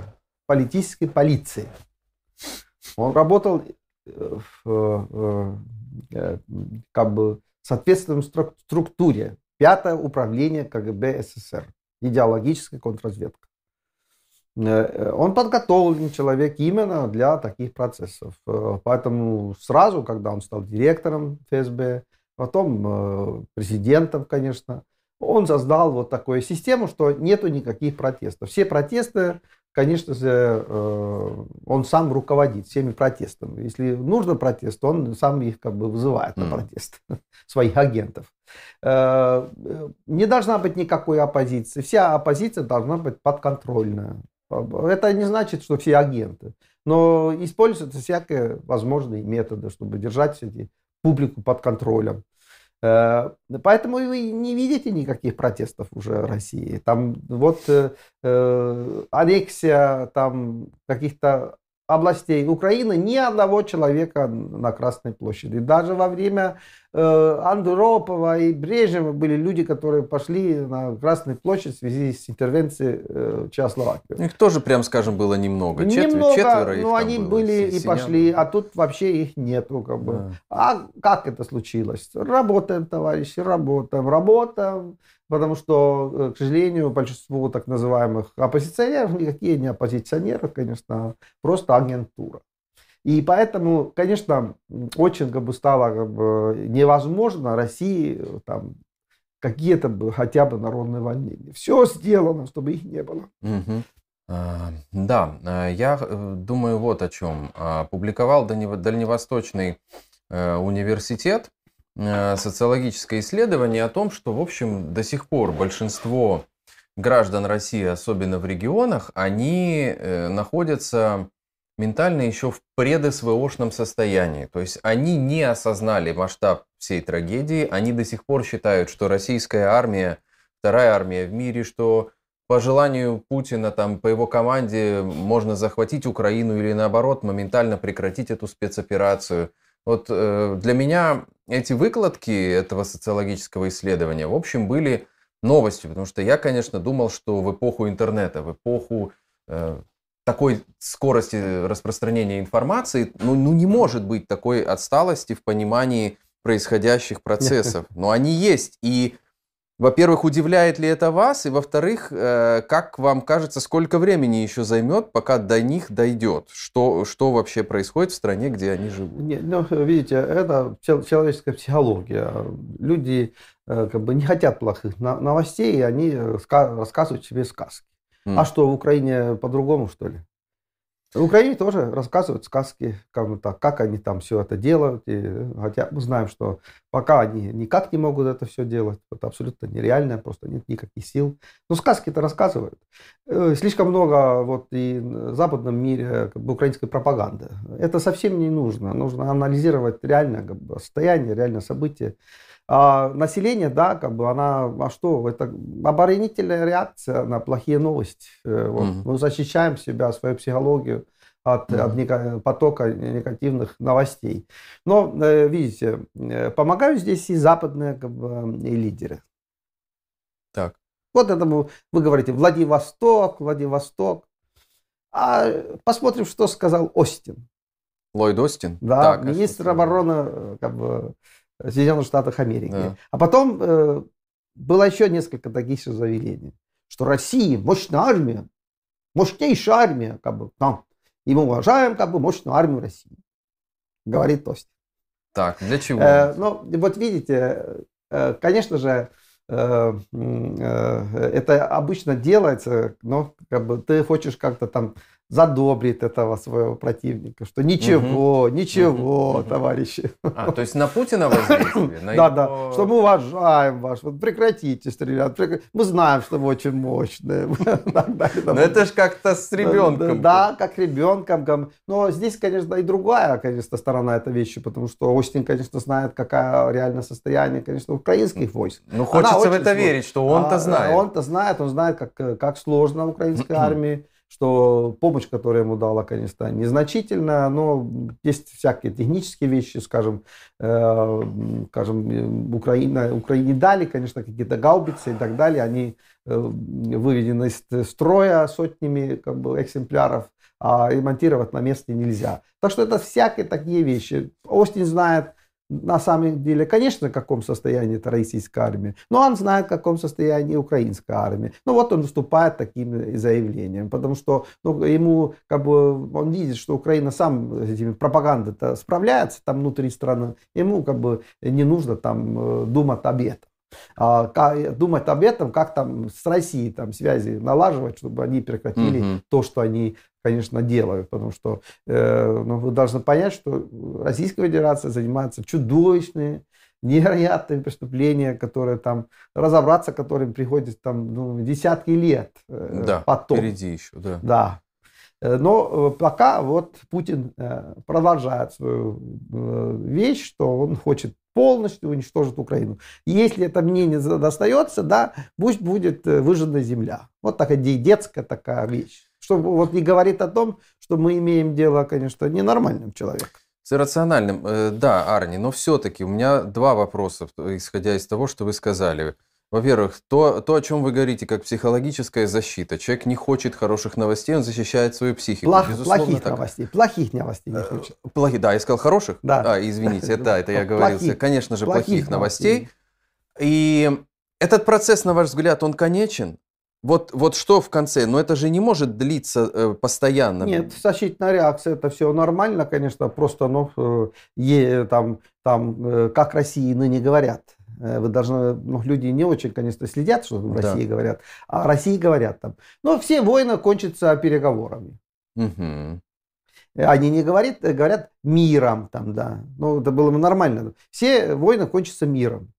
политической полиции – он работал э, в э, как бы соответственной структуре. Пятое управление КГБ СССР. Идеологическая контрразведка. Э, он подготовлен человек именно для таких процессов. Поэтому сразу, когда он стал директором ФСБ, потом президентом, конечно, он создал вот такую систему, что нету никаких протестов. Все протесты конечно же, э, он сам руководит всеми протестами. Если нужно протест, он сам их как бы вызывает на протест, своих агентов. Э, не должна быть никакой оппозиции. Вся оппозиция должна быть подконтрольная. Это не значит, что все агенты. Но используются всякие возможные методы, чтобы держать публику под контролем. Э, поэтому вы не видите никаких протестов уже России. Там вот э, э аннексия там каких-то областей Украины ни одного человека на Красной площади. Даже во время э, Андропова и Брежнева были люди, которые пошли на Красную площадь в связи с интервенцией э, Чехословакии. Их тоже, прям скажем, было немного. Немного, четверо их но они было, были и пошли, а тут вообще их нету. Как бы. Да. А как это случилось? Работаем, товарищи, работаем, работаем. Потому что, э, к сожалению, большинство так называемых оппозиционеров никакие не оппозиционеры, конечно, просто агентура. И поэтому, конечно, очень как бы, стало как бы, невозможно России э, там, какие-то хотя бы народные волнения. Все сделано, чтобы их не было. Угу. Да, а, я э, думаю вот о чем. А, публиковал Дальневосточный университет Э, социологическое исследование о том, что, в общем, до сих пор большинство граждан России, особенно в регионах, они э, находятся ментально еще в предСВОшном состоянии. То есть они не осознали масштаб всей трагедии, они до сих пор считают, что российская армия, вторая армия в мире, что по желанию Путина, там, по его команде можно захватить Украину или наоборот моментально прекратить эту спецоперацию. Вот э, для меня эти выкладки этого социологического исследования, в общем, были новостью, потому что я, конечно, думал, что в эпоху интернета, в эпоху э, такой скорости распространения информации, ну, ну не может быть такой отсталости в понимании происходящих процессов. Но они есть. И во-первых, удивляет ли это вас? И во-вторых, э, как вам кажется, сколько времени еще займет, пока до них дойдет? Что, что вообще происходит в стране, где они живут? Не, ну, видите, это человеческая психология. Люди э, как бы не хотят плохих новостей, и они рассказывают себе сказки. Mm. А что, в Украине по-другому, что ли? В Украине тоже рассказывают сказки, как, так, как они там все это делают. И, хотя мы знаем, что пока они никак не могут это все делать. Это абсолютно нереально, просто нет никаких сил. Но сказки-то рассказывают. Э, слишком много вот и в западном мире как бы, украинской пропаганды. Это совсем не нужно. Нужно анализировать реальное как бы, состояние, реальное событие. А население, да, как бы она, а что, это оборонительная реакция на плохие новости. Э, вот, mm Мы защищаем себя, свою психологию от, mm от потока негативных новостей. Но, э, видите, э, помогают здесь и западные как бы, и лидеры. Так. Вот этому вы говорите Владивосток, Владивосток. А посмотрим, что сказал Остин. Ллойд Остин? Да, так, министр обороны как бы, Соединенных Штатах Америки. Да. А потом э, было еще несколько таких же заявлений, что Россия мощная армия, мощнейшая армия, как бы, там, и мы уважаем как бы мощную армию России, говорит Тост. Так, для чего? Э, ну, вот видите, э, конечно же, э, э, это обычно делается, но как бы ты хочешь как-то там задобрит этого своего противника, что ничего, угу. ничего, угу. товарищи. А, то есть на Путина воздействие? Да, да, что мы уважаем вас, вот прекратите стрелять, мы знаем, что вы очень мощные. Но это же как-то с ребенком. Да, как ребенком. Но здесь, конечно, и другая, конечно, сторона этой вещи, потому что Остин, конечно, знает, какое реальное состояние, конечно, украинских войск. Ну, хочется в это верить, что он-то а, знает. Он-то знает, он знает, как, как сложно украинской армии что помощь, которую ему дала, конечно, незначительная, но есть всякие технические вещи, скажем, э, скажем Украина, Украине дали, конечно, какие-то гаубицы и так далее, они э, выведены из строя сотнями как бы, экземпляров, а ремонтировать на месте нельзя. Так что это всякие такие вещи. Остин знает, на самом деле, конечно, в каком состоянии это российская армия, но он знает, в каком состоянии украинская армия. Ну вот он выступает таким заявлением, потому что ну, ему, как бы, он видит, что Украина сам с этими пропагандой-то справляется там внутри страны, ему как бы не нужно там э, думать об этом. А, думать об этом, как там с Россией там связи налаживать, чтобы они прекратили угу. то, что они конечно, делают, потому что э, ну, вы должны понять, что Российская Федерация занимается чудовищными, невероятными преступления, которые там, разобраться которым приходится там ну, десятки лет э, да, потом. впереди еще, да. Да. Э, но э, пока вот Путин э, продолжает свою вещь, что он хочет полностью уничтожить Украину. Если это мнение достается, да, пусть будет выжжена земля. Вот такая детская такая вещь что вот не говорит о том, что мы имеем дело, конечно, ненормальным человеком. С иррациональным, э, да, Арни, но все-таки у меня два вопроса, исходя из того, что вы сказали. Во-первых, то, то, о чем вы говорите, как психологическая защита. Человек не хочет хороших новостей, он защищает свою психику. Плох, плохих так. новостей. Плохих новостей не э, хочет. Плохих, да, я сказал хороших? Да. А, извините, да, это я говорил. Конечно же, плохих новостей. И этот процесс, на ваш взгляд, он конечен? Вот, вот что в конце? Но это же не может длиться э, постоянно. Нет, защитная реакция, это все нормально, конечно, просто, ну, э, там, там, э, как России ныне говорят. Э, вы должны, ну, люди не очень, конечно, следят, что в России да. говорят, а России говорят там. Но все войны кончатся переговорами. Угу. Они не говорят, говорят миром, там, да. Ну, это было бы нормально. Все войны кончатся миром.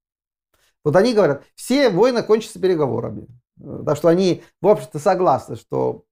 Вот они говорят, все войны кончатся переговорами. Так что они, в общем-то, согласны, что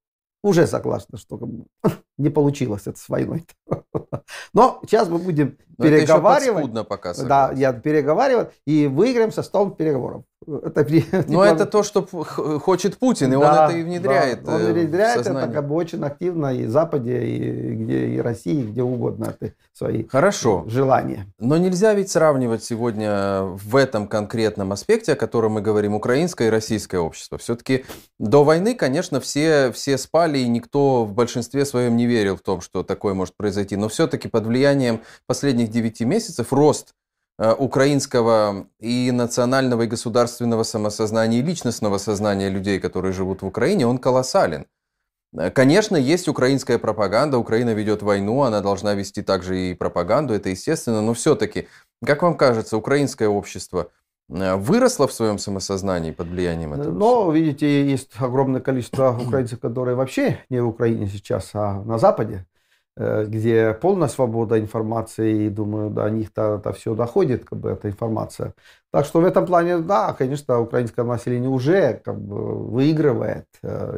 уже согласны, что не получилось это с войной. Но сейчас мы будем Но переговаривать. Это пока да, я переговаривать и выиграем со столом переговоров. Это, типа, Но это то, что хочет Путин, и да, он это и внедряет. Да, он э, внедряет это как бы очень активно и в Западе, и, где, и России, где угодно это свои Хорошо. желания. Но нельзя ведь сравнивать сегодня в этом конкретном аспекте, о котором мы говорим, украинское и российское общество. Все-таки до войны, конечно, все, все спали, и никто в большинстве своем не верил в том, что такое может произойти. Но все-таки под влиянием последних 9 месяцев рост Э, украинского и национального, и государственного самосознания, и личностного сознания людей, которые живут в Украине, он колоссален. Э, конечно, есть украинская пропаганда, Украина ведет войну, она должна вести также и пропаганду, это естественно, но все-таки, как вам кажется, украинское общество выросла в своем самосознании под влиянием этого? Но, видите, есть огромное количество украинцев, которые вообще не в Украине сейчас, а на Западе, э, где полная свобода информации, и, думаю, до них-то это все доходит, как бы, эта информация. Так что в этом плане, да, конечно, украинское население уже как бы выигрывает,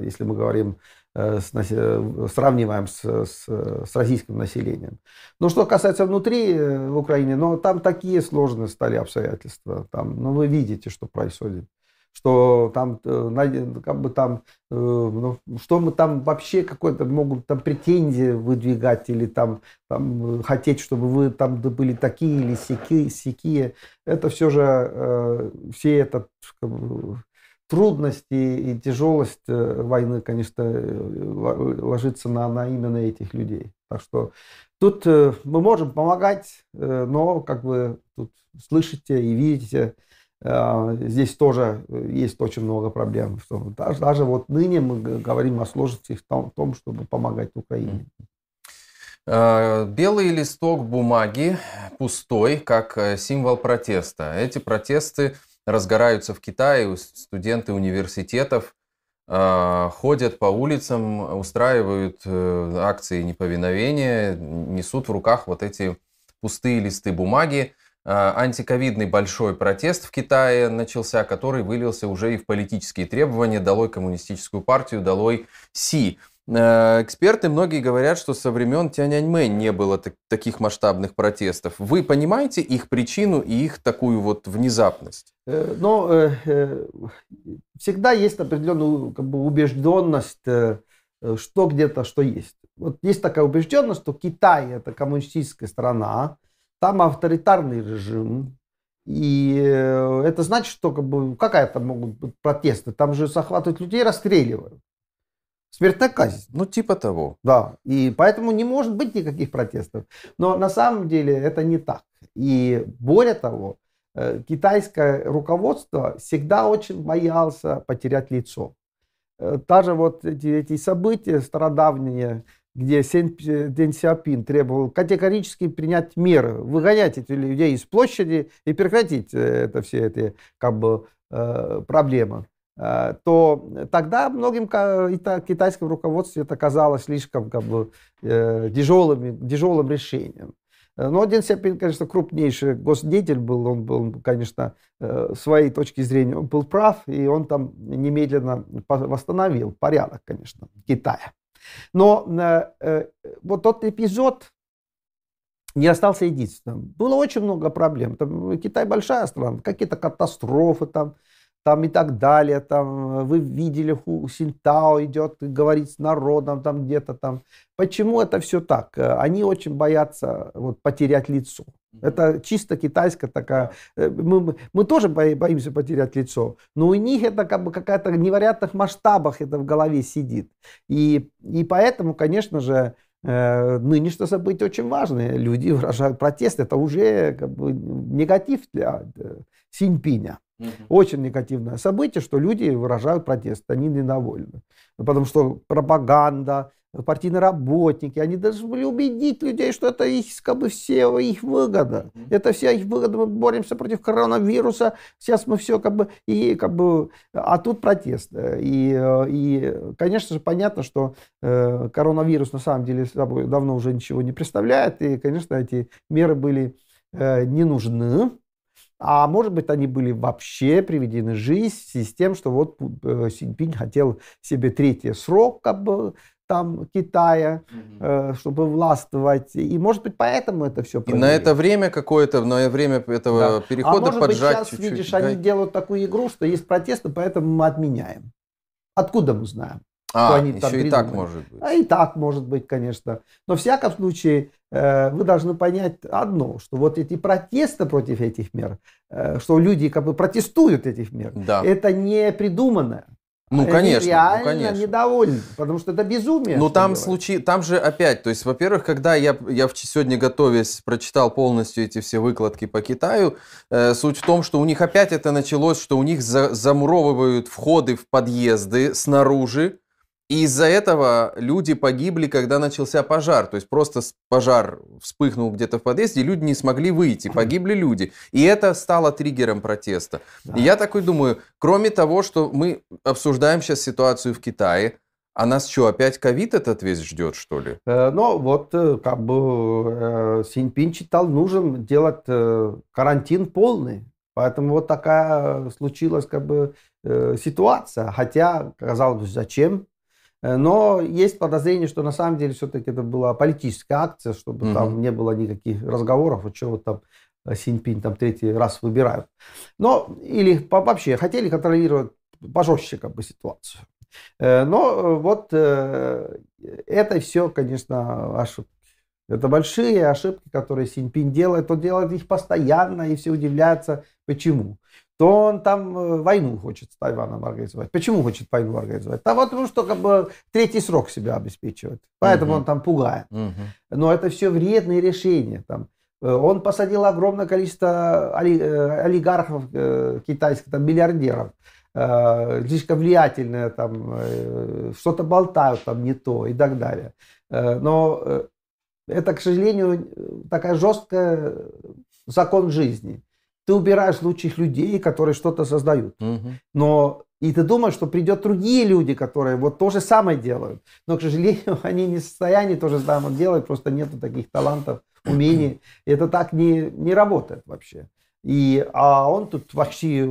если мы говорим Э, э, сравниваем с, с, с российским населением. Но что касается внутри э, в Украине, ну, там такие сложные стали обстоятельства. Там, ну, вы видите, что происходит. Что там, как бы там, ну, что мы там вообще какой-то могут там претензии выдвигать или там, там хотеть, чтобы вы там были такие или сякие, сякие. Это все же, все это как бы, трудности и тяжелость э, войны, конечно, э, ложится на, на именно этих людей. Так что тут э, мы можем помогать, но, как вы тут слышите и видите, здесь тоже есть очень много проблем. Даже, даже вот ныне мы говорим о сложности в том, в том чтобы помогать Украине. Белый листок бумаги пустой, как символ протеста. Эти протесты разгораются в Китае, студенты университетов э, ходят по улицам, устраивают э, акции неповиновения, несут в руках вот эти пустые листы бумаги. Э, антиковидный большой протест в Китае начался, который вылился уже и в политические требования «Долой коммунистическую партию», «Долой Си». Э, эксперты многие говорят, что со времен Тяньаньмэнь не было так, таких масштабных протестов. Вы понимаете их причину и их такую вот внезапность? Э, но э, всегда есть определенная как бы, убежденность, что где-то, что есть. Вот есть такая убежденность, что Китай это коммунистическая страна, там авторитарный режим, и это значит, что как бы, какая то могут быть протесты. Там же захватывают людей, расстреливают. Смертная казнь. Ну, типа того. Да. И поэтому не может быть никаких протестов. Но на самом деле это не так. И более того, э, китайское руководство всегда очень боялся потерять лицо. Э, даже вот эти, эти события стародавние, где Сен Дэн Сяопин требовал категорически принять меры, выгонять этих людей из площади и прекратить э, это все эти как бы, проблемы. Э, то тогда многим китайским руководству это казалось слишком как бы, э, тяжелым, тяжелым решением. Э, но Дэн Сяопин, конечно, крупнейший госдеятель был, он был, конечно, своей точки зрения, он был прав, и он там немедленно восстановил порядок, конечно, Китая. Но вот тот эпизод не остался единственным. Было очень много проблем. Там, Китай большая страна, какие-то катастрофы там, там и так далее, там э, вы видели, Ху Синтао идет и говорит с народом там где-то там. Почему это все так? Э, они очень боятся вот, потерять лицо. Это чисто китайская такая. Э, мы, мы тоже боимся потерять лицо, но у них это как бы какая-то в невероятных масштабах это в голове сидит. И, и поэтому, конечно же, нынешнее событие очень важное. Люди выражают протест. Это уже как бы негатив для Синьпиня. Очень негативное событие, что люди выражают протест, они недовольны. Потому что пропаганда, партийные работники, они должны были убедить людей, что это их, как бы, все их выгода. Mm-hmm. Это вся их выгода, мы боремся против коронавируса, сейчас мы все как бы, и как бы, а тут протест. И, и конечно же, понятно, что э, коронавирус на самом деле собой давно уже ничего не представляет, и, конечно, эти меры были э, не нужны, а может быть, они были вообще приведены в жизнь с тем, что вот э, Синьпинь хотел себе третий срок, как бы, там Китая, mm-hmm. чтобы властвовать. И может быть поэтому это все И на это время какое-то, на время этого да. Перехода а может поджать быть, сейчас, чуть-чуть. видишь, они делают такую игру, что есть протесты, поэтому мы отменяем. Откуда мы знаем? А, они еще и так может быть. А и так может быть, конечно. Но в всяком случае э, вы должны понять одно, что вот эти протесты против этих мер, э, что люди как бы протестуют этих мер, да. это не придуманное. Ну, конечно, реально ну, конечно. недовольны, потому что это безумие. Ну, там случай, там же опять, то есть, во-первых, когда я, я сегодня готовясь, прочитал полностью эти все выкладки по Китаю, э, суть в том, что у них опять это началось, что у них за, замуровывают входы в подъезды снаружи, И из-за этого люди погибли, когда начался пожар. То есть просто пожар вспыхнул где-то в подъезде, и люди не смогли выйти, погибли люди. И это стало триггером протеста. Да. И я такой думаю, кроме того, что мы обсуждаем сейчас ситуацию в Китае, а нас что, опять ковид этот весь ждет, что ли? Э, ну, вот э, как бы э, Синьпин читал, нужен делать карантин полный. Поэтому вот такая случилась как бы ситуация. Хотя, казалось бы, зачем? Э, но есть подозрение, что на самом деле все-таки это была политическая акция, чтобы угу. там не было никаких разговоров, о чем там э, Синьпин там третий раз выбирают. Но или вообще хотели контролировать пожестче как бы ситуацию. Э, но вот это все, конечно, ошибки. Это большие ошибки, которые Синьпин делает. Он делает их постоянно, и все удивляются, почему то он там э, войну хочет с Тайваном организовать. Почему хочет войну организовать? Да вот потому что как бы третий срок себя обеспечивает. Поэтому угу. он там пугает. Угу. Но это все вредные решения. Там. Э, он посадил огромное количество э, олигархов китайских, там, миллиардеров слишком влиятельные, там, что-то болтают там не то и так далее. Но это, к сожалению, такая жесткая закон жизни ты убираешь лучших людей, которые что-то создают. Угу. Но и ты думаешь, что придет другие люди, которые вот то же самое делают. Но, к сожалению, они не в состоянии то же самое делать, просто нету таких талантов, умений. Это так не, не работает вообще. И, а он тут вообще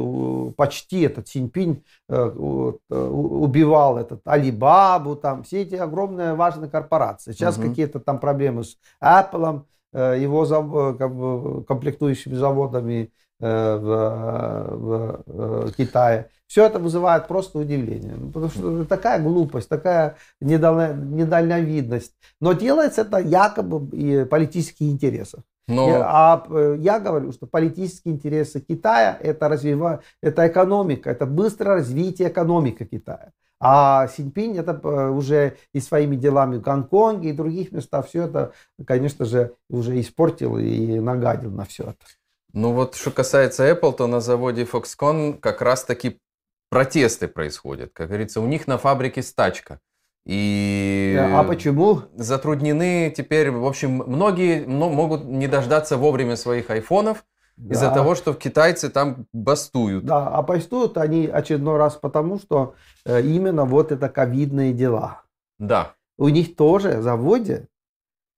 почти этот Синьпинь э, э, убивал этот Алибабу, там все эти огромные важные корпорации. Сейчас угу. какие-то там проблемы с Apple, его зав... как бы, комплектующими заводами э, в, в, э, Китае. Все это вызывает просто удивление. Ну, потому что такая глупость, такая недальновидность. Но делается это якобы и политических интересов. Но... А я говорю, что политические интересы Китая это развивать, это экономика, это быстрое развитие экономики Китая. А Синьпинь это э, уже и своими делами в Гонконге и других местах все это, конечно же, уже испортил и нагадил на все это. Ну вот, что касается Apple, то на заводе Foxconn как раз таки протесты происходят. Как говорится, у них на фабрике стачка. И а почему? Затруднены теперь, в общем, многие могут не дождаться вовремя своих айфонов, да. Из-за того, что китайцы там бастуют. Да, а бастуют они очередной раз потому, что э, именно вот это ковидные дела. Да. У них тоже в заводе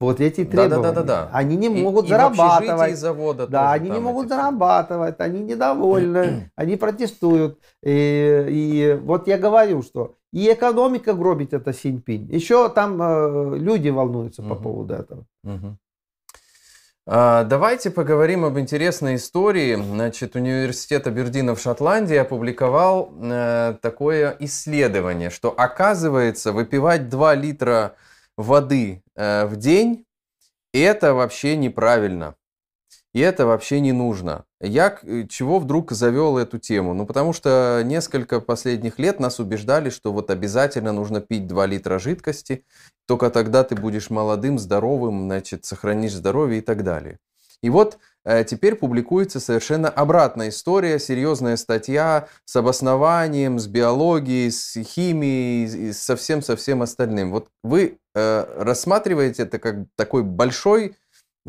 вот эти требования. Да, да, да, да. Они не могут и, зарабатывать. И завода да, они не могут эти... зарабатывать, они недовольны, они протестуют. И, и вот я говорю, что и экономика гробит это Синьпинь. Еще там э, люди волнуются угу. по поводу этого. Угу. А, давайте поговорим об интересной истории. Значит, университет Абердина в Шотландии опубликовал э, такое исследование, что оказывается выпивать 2 литра воды э, в день это вообще неправильно. И это вообще не нужно. Я э, чего вдруг завел эту тему? Ну, потому что несколько последних лет нас убеждали, что вот обязательно нужно пить 2 литра жидкости, только тогда ты будешь молодым, здоровым, значит, сохранишь здоровье и так далее. И вот э, теперь публикуется совершенно обратная история, серьезная статья с обоснованием, с биологией, с химией, со всем-со всем остальным. Вот вы э, рассматриваете это как такой большой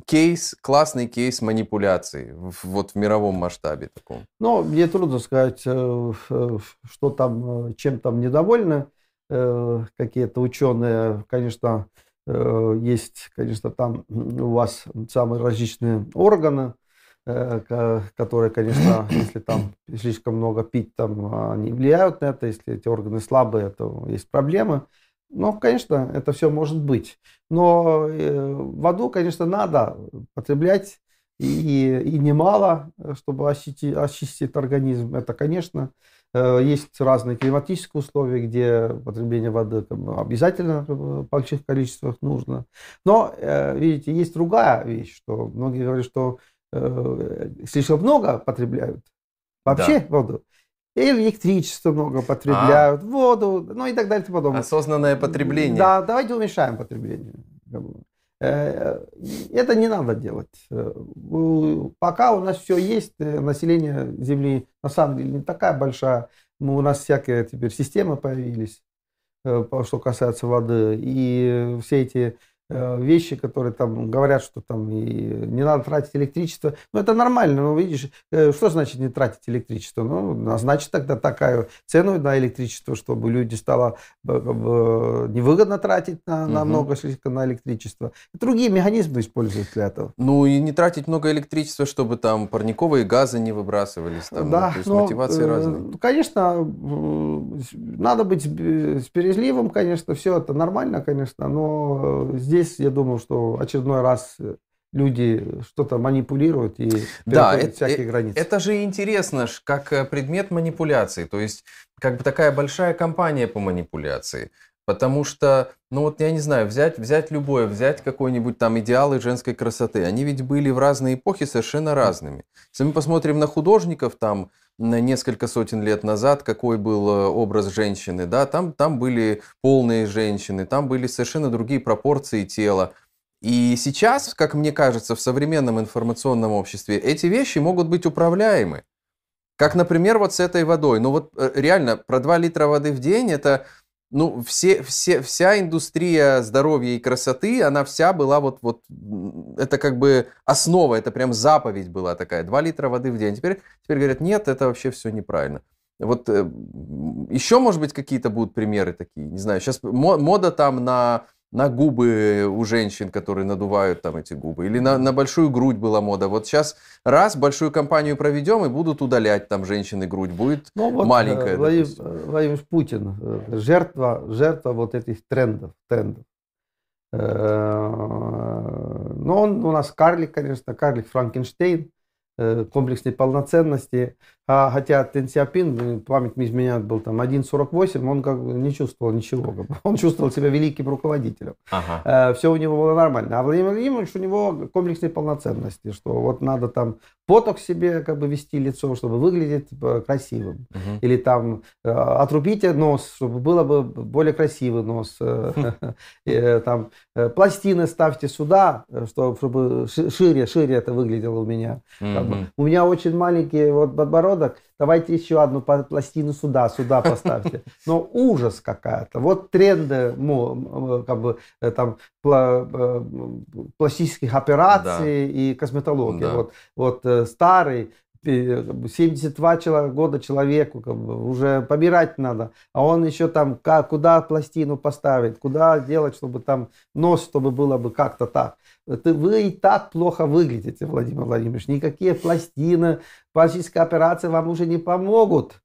кейс, классный кейс манипуляции в, вот в мировом масштабе таком? Ну, мне трудно сказать, э, что там, э, чем там недовольны э, какие-то ученые. Конечно, есть, конечно, там у вас самые различные органы, которые, конечно, если там слишком много пить, там они влияют на это. Если эти органы слабые, то есть проблемы. Ну, конечно, это все может быть. Но э, воду, конечно, надо потреблять и, и немало, чтобы очистить, очистить организм. Это, конечно, э, есть разные климатические условия, где потребление воды обязательно в больших количествах нужно. Но, э, видите, есть другая вещь, что многие говорят, что слишком много потребляют вообще да. воду электричество много потребляют, а. воду, ну и так далее и тому подобное. Осознанное потребление. Да, давайте уменьшаем потребление. Э, это не надо делать. Э, пока у нас все есть, э, население Земли на самом деле не такая большая. У нас всякие теперь системы появились. что касается воды. И все эти вещи, которые там говорят, что там и не надо тратить электричество. Ну, это нормально, но видишь, э, что значит не тратить электричество? Ну, значит тогда такая цену на электричество, чтобы люди стало э, невыгодно тратить на, на угу. много слишком на электричество. И другие механизмы используют для этого. Ну, и не тратить много электричества, чтобы там парниковые газы не выбрасывались. Там, да, то есть но, мотивации разные. Конечно, надо быть спережливым, конечно, все это нормально, конечно, но здесь здесь, я думаю, что очередной раз э, люди что-то манипулируют и да, это, всякие границы. Это же интересно, как э, предмет манипуляции. То есть, как бы такая большая компания по манипуляции. Потому что, ну вот я не знаю, взять, взять любое, взять какой-нибудь там идеалы женской красоты. Они ведь были в разные эпохи совершенно разными. Если мы посмотрим на художников там на несколько сотен лет назад, какой был э, образ женщины, да, там, там были полные женщины, там были совершенно другие пропорции тела. И сейчас, как мне кажется, в современном информационном обществе эти вещи могут быть управляемы. Как, например, вот с этой водой. Ну вот э, реально, про 2 литра воды в день это ну, все, все, вся индустрия здоровья и красоты, она вся была вот, вот, это как бы основа, это прям заповедь была такая, 2 литра воды в день. Теперь, теперь говорят, нет, это вообще все неправильно. Вот э, еще, может быть, какие-то будут примеры такие, не знаю, сейчас мода там на на губы у женщин, которые надувают там эти губы, или на, на большую грудь была мода. Вот сейчас раз большую кампанию проведем и будут удалять там женщины грудь, будет ну, вот, маленькая. Владимир, Владимир Путин, э, жертва, жертва вот этих трендов. трендов. Э, но он у нас карлик, конечно, карлик Франкенштейн, э, комплексной полноценности. А, хотя Тенсиапин, память не изменяет, был там 1.48, он как бы не чувствовал ничего. Он чувствовал себя великим руководителем. Ага. Э, все у него было нормально. А Владимир Владимирович, у него комплексной полноценности, что вот надо там поток себе как бы вести лицо, чтобы выглядеть типа, красивым. Угу. Или там э, отрубите нос, чтобы было бы более красивый нос. Э, там пластины ставьте сюда, чтобы шире, шире это выглядело у меня. У меня очень маленький вот подбородок, подбородок, давайте еще одну пластину сюда, сюда поставьте. Но ужас какая-то. Вот тренды как бы, э, там, э, пластических операций да. и косметологии. Да. Вот, вот э, старый 72 года человеку как бы, уже помирать надо, а он еще там как, куда пластину поставить, куда делать, чтобы там нос, чтобы было бы как-то так. Это вы и так плохо выглядите, Владимир Владимирович. Никакие пластины, пластические операции вам уже не помогут.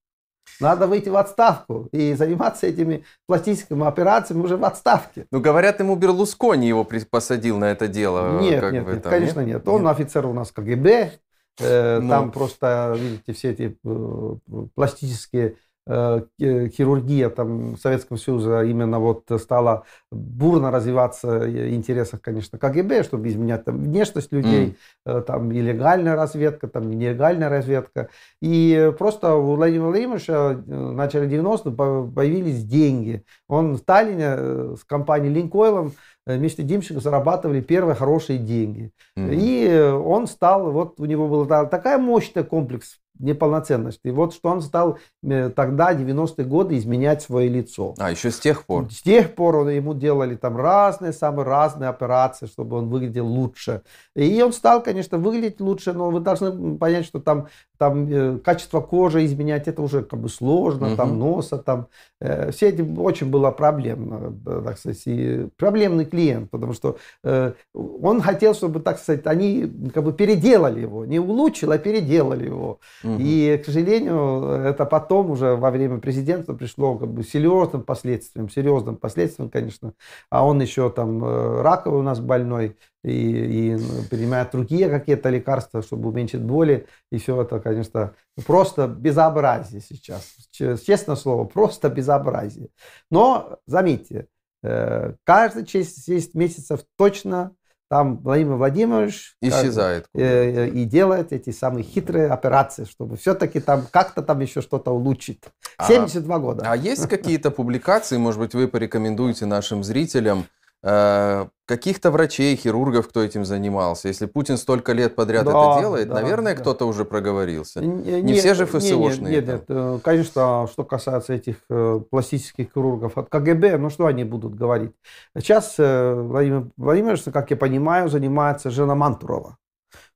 Надо выйти в отставку и заниматься этими пластическими операциями уже в отставке. Ну, говорят, ему Берлускони его посадил на это дело. Нет, нет, нет, там, конечно нет. Он нет. офицер у нас КГБ. Э, ну... Там просто, видите, все эти э, пластические Э, хирургия там Советского Союза именно вот стала бурно развиваться в интересах, конечно, КГБ, чтобы изменять там внешность людей, mm. там и легальная разведка, там и нелегальная разведка. И просто у Владимира Владимировича в начале 90-х появились деньги. Он в Таллине с компанией Линкойлом вместе Димченко зарабатывали первые хорошие деньги. Mm-hmm. И он стал, вот у него был такая мощный комплекс неполноценность. И вот что он стал э, тогда, 90-е годы, изменять свое лицо. А, еще с тех пор? С тех пор он, ему делали там разные, самые разные операции, чтобы он выглядел лучше. И он стал, конечно, выглядеть лучше, но вы должны понять, что там, там э, качество кожи изменять, это уже как бы сложно, угу. там носа, там. Э, все эти очень было проблемно, так сказать, и проблемный клиент, потому что э, он хотел, чтобы, так сказать, они как бы переделали его, не улучшили, а переделали его. И, к сожалению, это потом уже во время президентства пришло как бы серьезным последствиям, серьезным последствиям, конечно. А он еще там э, раковый у нас больной и, и принимает другие какие-то лекарства, чтобы уменьшить боли. И все это, конечно, просто безобразие сейчас. Честное слово, просто безобразие. Но, заметьте, э, каждый 6 месяцев точно там Владимир Владимирович исчезает как, э, и делает эти самые хитрые операции, чтобы все-таки там как-то там еще что-то улучшить. 72 а, года. А есть какие-то публикации, может быть, вы порекомендуете нашим зрителям, э, каких-то врачей, хирургов, кто этим занимался. Если Путин столько лет подряд да, это делает, да, наверное, да. кто-то уже проговорился. Не, не все же ФСОшные. Нет, нет, нет, конечно, что касается этих э, пластических хирургов от КГБ, ну что они будут говорить? Сейчас э, Владимир Владимирович, как я понимаю, занимается жена Мантурова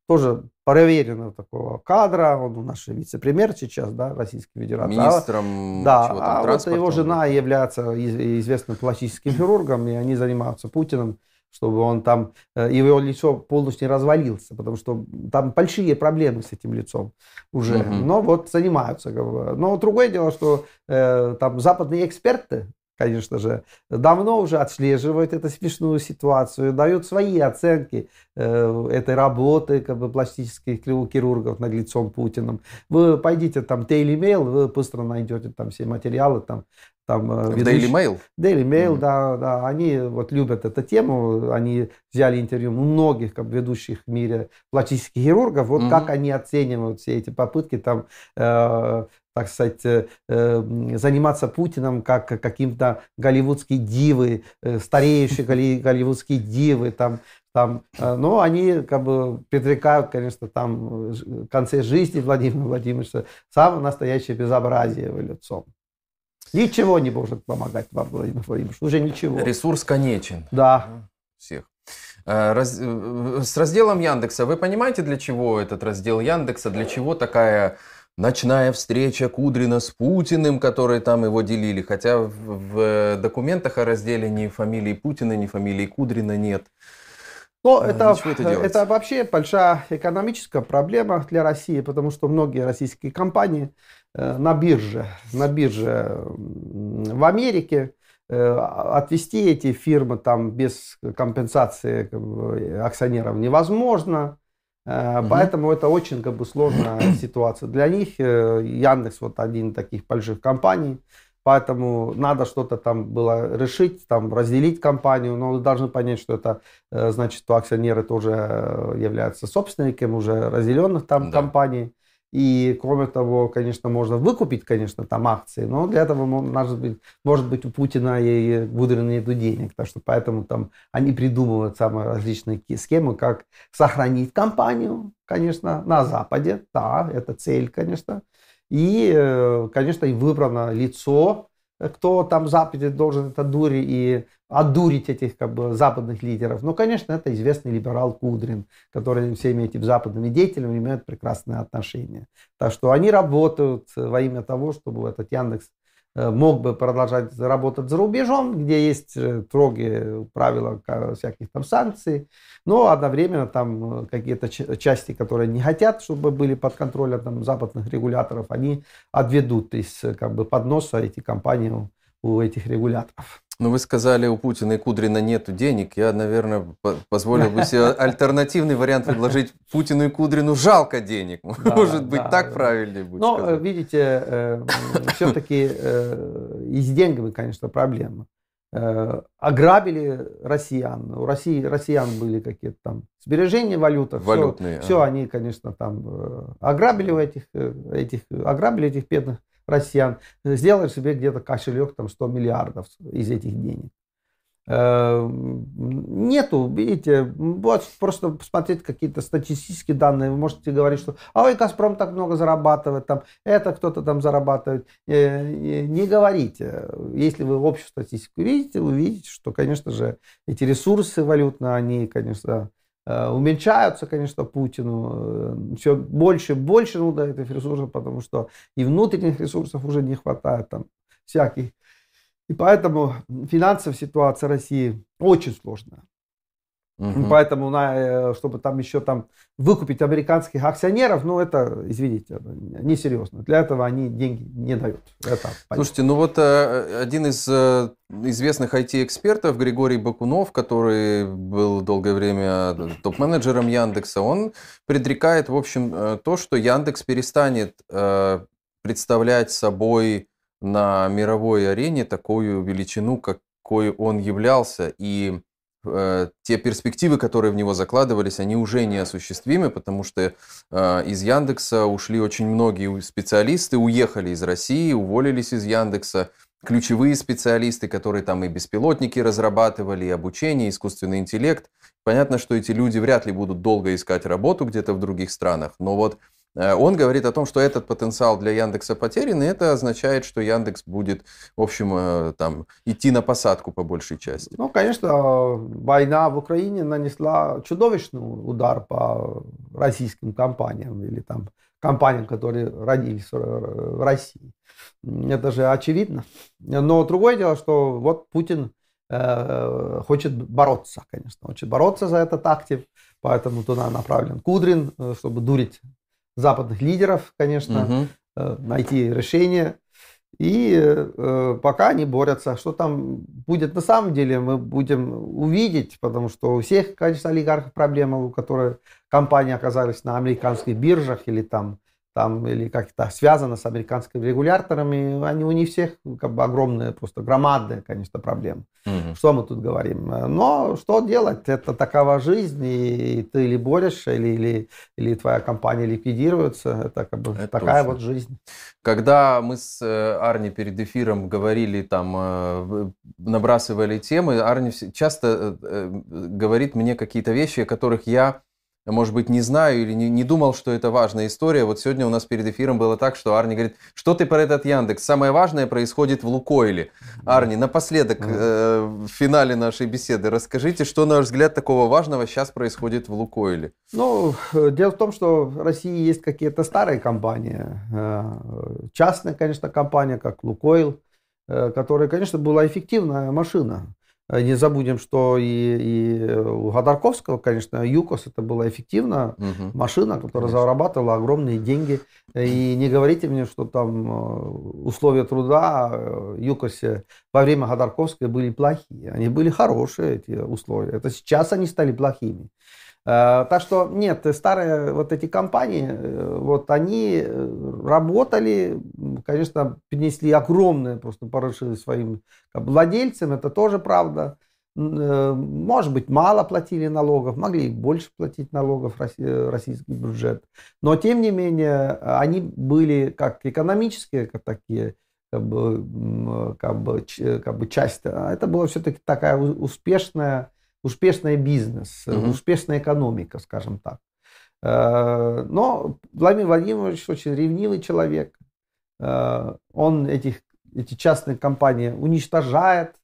тоже проверенного такого кадра, он у нас вице-премьер сейчас, да, Российской Федерации. А Министром а, Да, а вот его жена является известным пластическим хирургом, и они занимаются Путиным, чтобы он там, э, его лицо полностью не развалился, потому что там большие проблемы с этим лицом уже. Угу. Но вот занимаются. Но другое дело, что э, там западные эксперты, конечно же, давно уже отслеживают эту смешную ситуацию, дают свои оценки э, этой работы как бы, пластических хирургов над лицом Путиным. Вы пойдите там Daily Mail, вы быстро найдете там все материалы, там там, э, Daily Mail? Daily Mail, mm-hmm. да, да. Они вот любят эту тему. Они взяли интервью многих как, ведущих в мире пластических хирургов. Вот mm-hmm. как они оценивают все эти попытки там э, так сказать, э, э, заниматься Путиным как каким-то голливудские дивы, э, стареющие голливудские дивы, там, там, но они как бы предрекают, конечно, там в конце жизни Владимира Владимировича самое настоящее безобразие его лицом. Ничего не может помогать вам, Владимир Владимирович, уже ничего. Ресурс конечен. Да. Всех. Раз, с разделом Яндекса, вы понимаете, для чего этот раздел Яндекса, для чего такая ночная встреча Кудрина с Путиным, которые там его делили. Хотя в, документах о разделе ни фамилии Путина, ни фамилии Кудрина нет. Но а, это, это, это вообще большая экономическая проблема для России, потому что многие российские компании э, на бирже, на бирже в Америке э, отвести эти фирмы там без компенсации акционеров невозможно. Угу. Поэтому это очень как бы сложная ситуация. Для них э, Яндекс вот один из таких больших компаний, поэтому надо что-то там было решить, там разделить компанию, но вы должны понять, что это э, значит, что акционеры тоже являются собственниками уже разделенных там да. компаний. И кроме того, конечно, можно выкупить, конечно, там акции, но для этого может быть, может быть у Путина и Гудрина нету денег. Так что поэтому там они придумывают самые различные схемы, как сохранить компанию, конечно, на Западе. Да, это цель, конечно. И, э, конечно, и выбрано лицо, кто там в Западе должен это дури и одурить этих как бы, западных лидеров. Но, конечно, это известный либерал Кудрин, который всеми этими западными деятелями имеет прекрасные отношения. Так что они работают во имя того, чтобы этот Яндекс мог бы продолжать работать за рубежом, где есть э, строгие правила всяких там санкций, но одновременно там э, какие-то части, которые не хотят, чтобы были под контролем там, западных регуляторов, они отведут из как бы подноса эти компании у этих регуляторов. Ну, вы сказали, у Путина и Кудрина нет денег. Я, наверное, позволил бы себе альтернативный вариант предложить Путину и Кудрину жалко денег. Да, Может быть, да, так да. правильнее будет Но, сказать. видите, э, все-таки э, и с деньгами, конечно, проблема. Э, ограбили россиян. У России, россиян были какие-то там сбережения валюта. Валютные. Все, все они, конечно, там э, ограбили этих, этих, ограбили этих бедных россиян, сделали себе где-то кошелек там 100 миллиардов из этих денег. Э, нету, видите, вот просто посмотреть какие-то статистические данные, вы можете говорить, что а ой, Газпром так много зарабатывает, там, это кто-то там зарабатывает. Э, не говорите. Если вы общую статистику видите, вы видите, что, конечно же, эти ресурсы валютные, они, конечно, Э, уменьшаются, конечно, Путину. Э, Все больше и больше нужно этих ресурсов, потому что и внутренних ресурсов уже не хватает там всяких. И поэтому финансовая ситуация России очень сложная. Угу. Поэтому, на, э, чтобы там еще там выкупить американских акционеров, ну это, извините, несерьезно. Для этого они деньги не дают. Это Слушайте, ну вот э, один из э, известных IT-экспертов, Григорий Бакунов, который был долгое время топ-менеджером Яндекса, он предрекает, в общем, то, что Яндекс перестанет представлять собой на мировой арене такую величину, какой он являлся. И Э, те перспективы, которые в него закладывались, они уже неосуществимы, потому что э, из Яндекса ушли очень многие специалисты, уехали из России, уволились из Яндекса. ключевые специалисты, которые там и беспилотники разрабатывали, и обучение, и искусственный интеллект. Понятно, что эти люди вряд ли будут долго искать работу где-то в других странах, но вот он говорит о том, что этот потенциал для Яндекса потерян, и это означает, что Яндекс будет, в общем, э, там, идти на посадку по большей части. Ну, конечно, война в Украине нанесла чудовищный удар по российским компаниям или там компаниям, которые родились в России. Это же очевидно. Но другое дело, что вот Путин э, хочет бороться, конечно, хочет бороться за этот актив, поэтому туда направлен Кудрин, чтобы дурить западных лидеров, конечно, угу. найти решение. И э, пока они борются. Что там будет на самом деле, мы будем увидеть, потому что у всех, конечно, олигархов проблемы, у которых компании оказались на американских биржах или там там, или как-то связано с американскими регуляторами, они у них всех как бы огромные, просто громадные, конечно, проблемы. Угу. Что мы тут говорим? Но что делать? Это такова жизнь, и ты или борешься, или, или, или твоя компания ликвидируется. Это как бы Это такая точно. вот жизнь. Когда мы с э, Арни перед эфиром говорили, там, э, набрасывали темы, Арни часто э, говорит мне какие-то вещи, о которых я может быть, не знаю или не, не думал, что это важная история. Вот сегодня у нас перед эфиром было так, что Арни говорит, что ты про этот Яндекс? Самое важное происходит в Лукойле. Арни, напоследок, э, в финале нашей беседы, расскажите, что, на ваш взгляд, такого важного сейчас происходит в Лукойле? Ну, э, дело в том, что в России есть какие-то старые компании. Э, частная, конечно, компания, как Лукойл, э, которая, конечно, была эффективная машина. Э, не забудем, что и, и у Ходорковского, конечно, ЮКОС это была эффективная угу. машина, которая конечно. зарабатывала огромные деньги. И не говорите мне, что там э, условия труда ЮКОСе во время Ходорковской были плохие. Они были хорошие, эти условия. Это сейчас они стали плохими. Э, так что нет, старые вот эти компании, э, вот они э, работали, конечно, принесли огромные просто поручи своим владельцам, это тоже правда. Может быть, мало платили налогов, могли больше платить налогов российский бюджет. Но, тем не менее, они были как экономические, как такие, как бы, как бы, как бы часть. А это была все-таки такая успешная успешный бизнес, угу. успешная экономика, скажем так. Э, но Владимир Владимирович очень ревнивый человек. Э, он этих, эти частные компании уничтожает,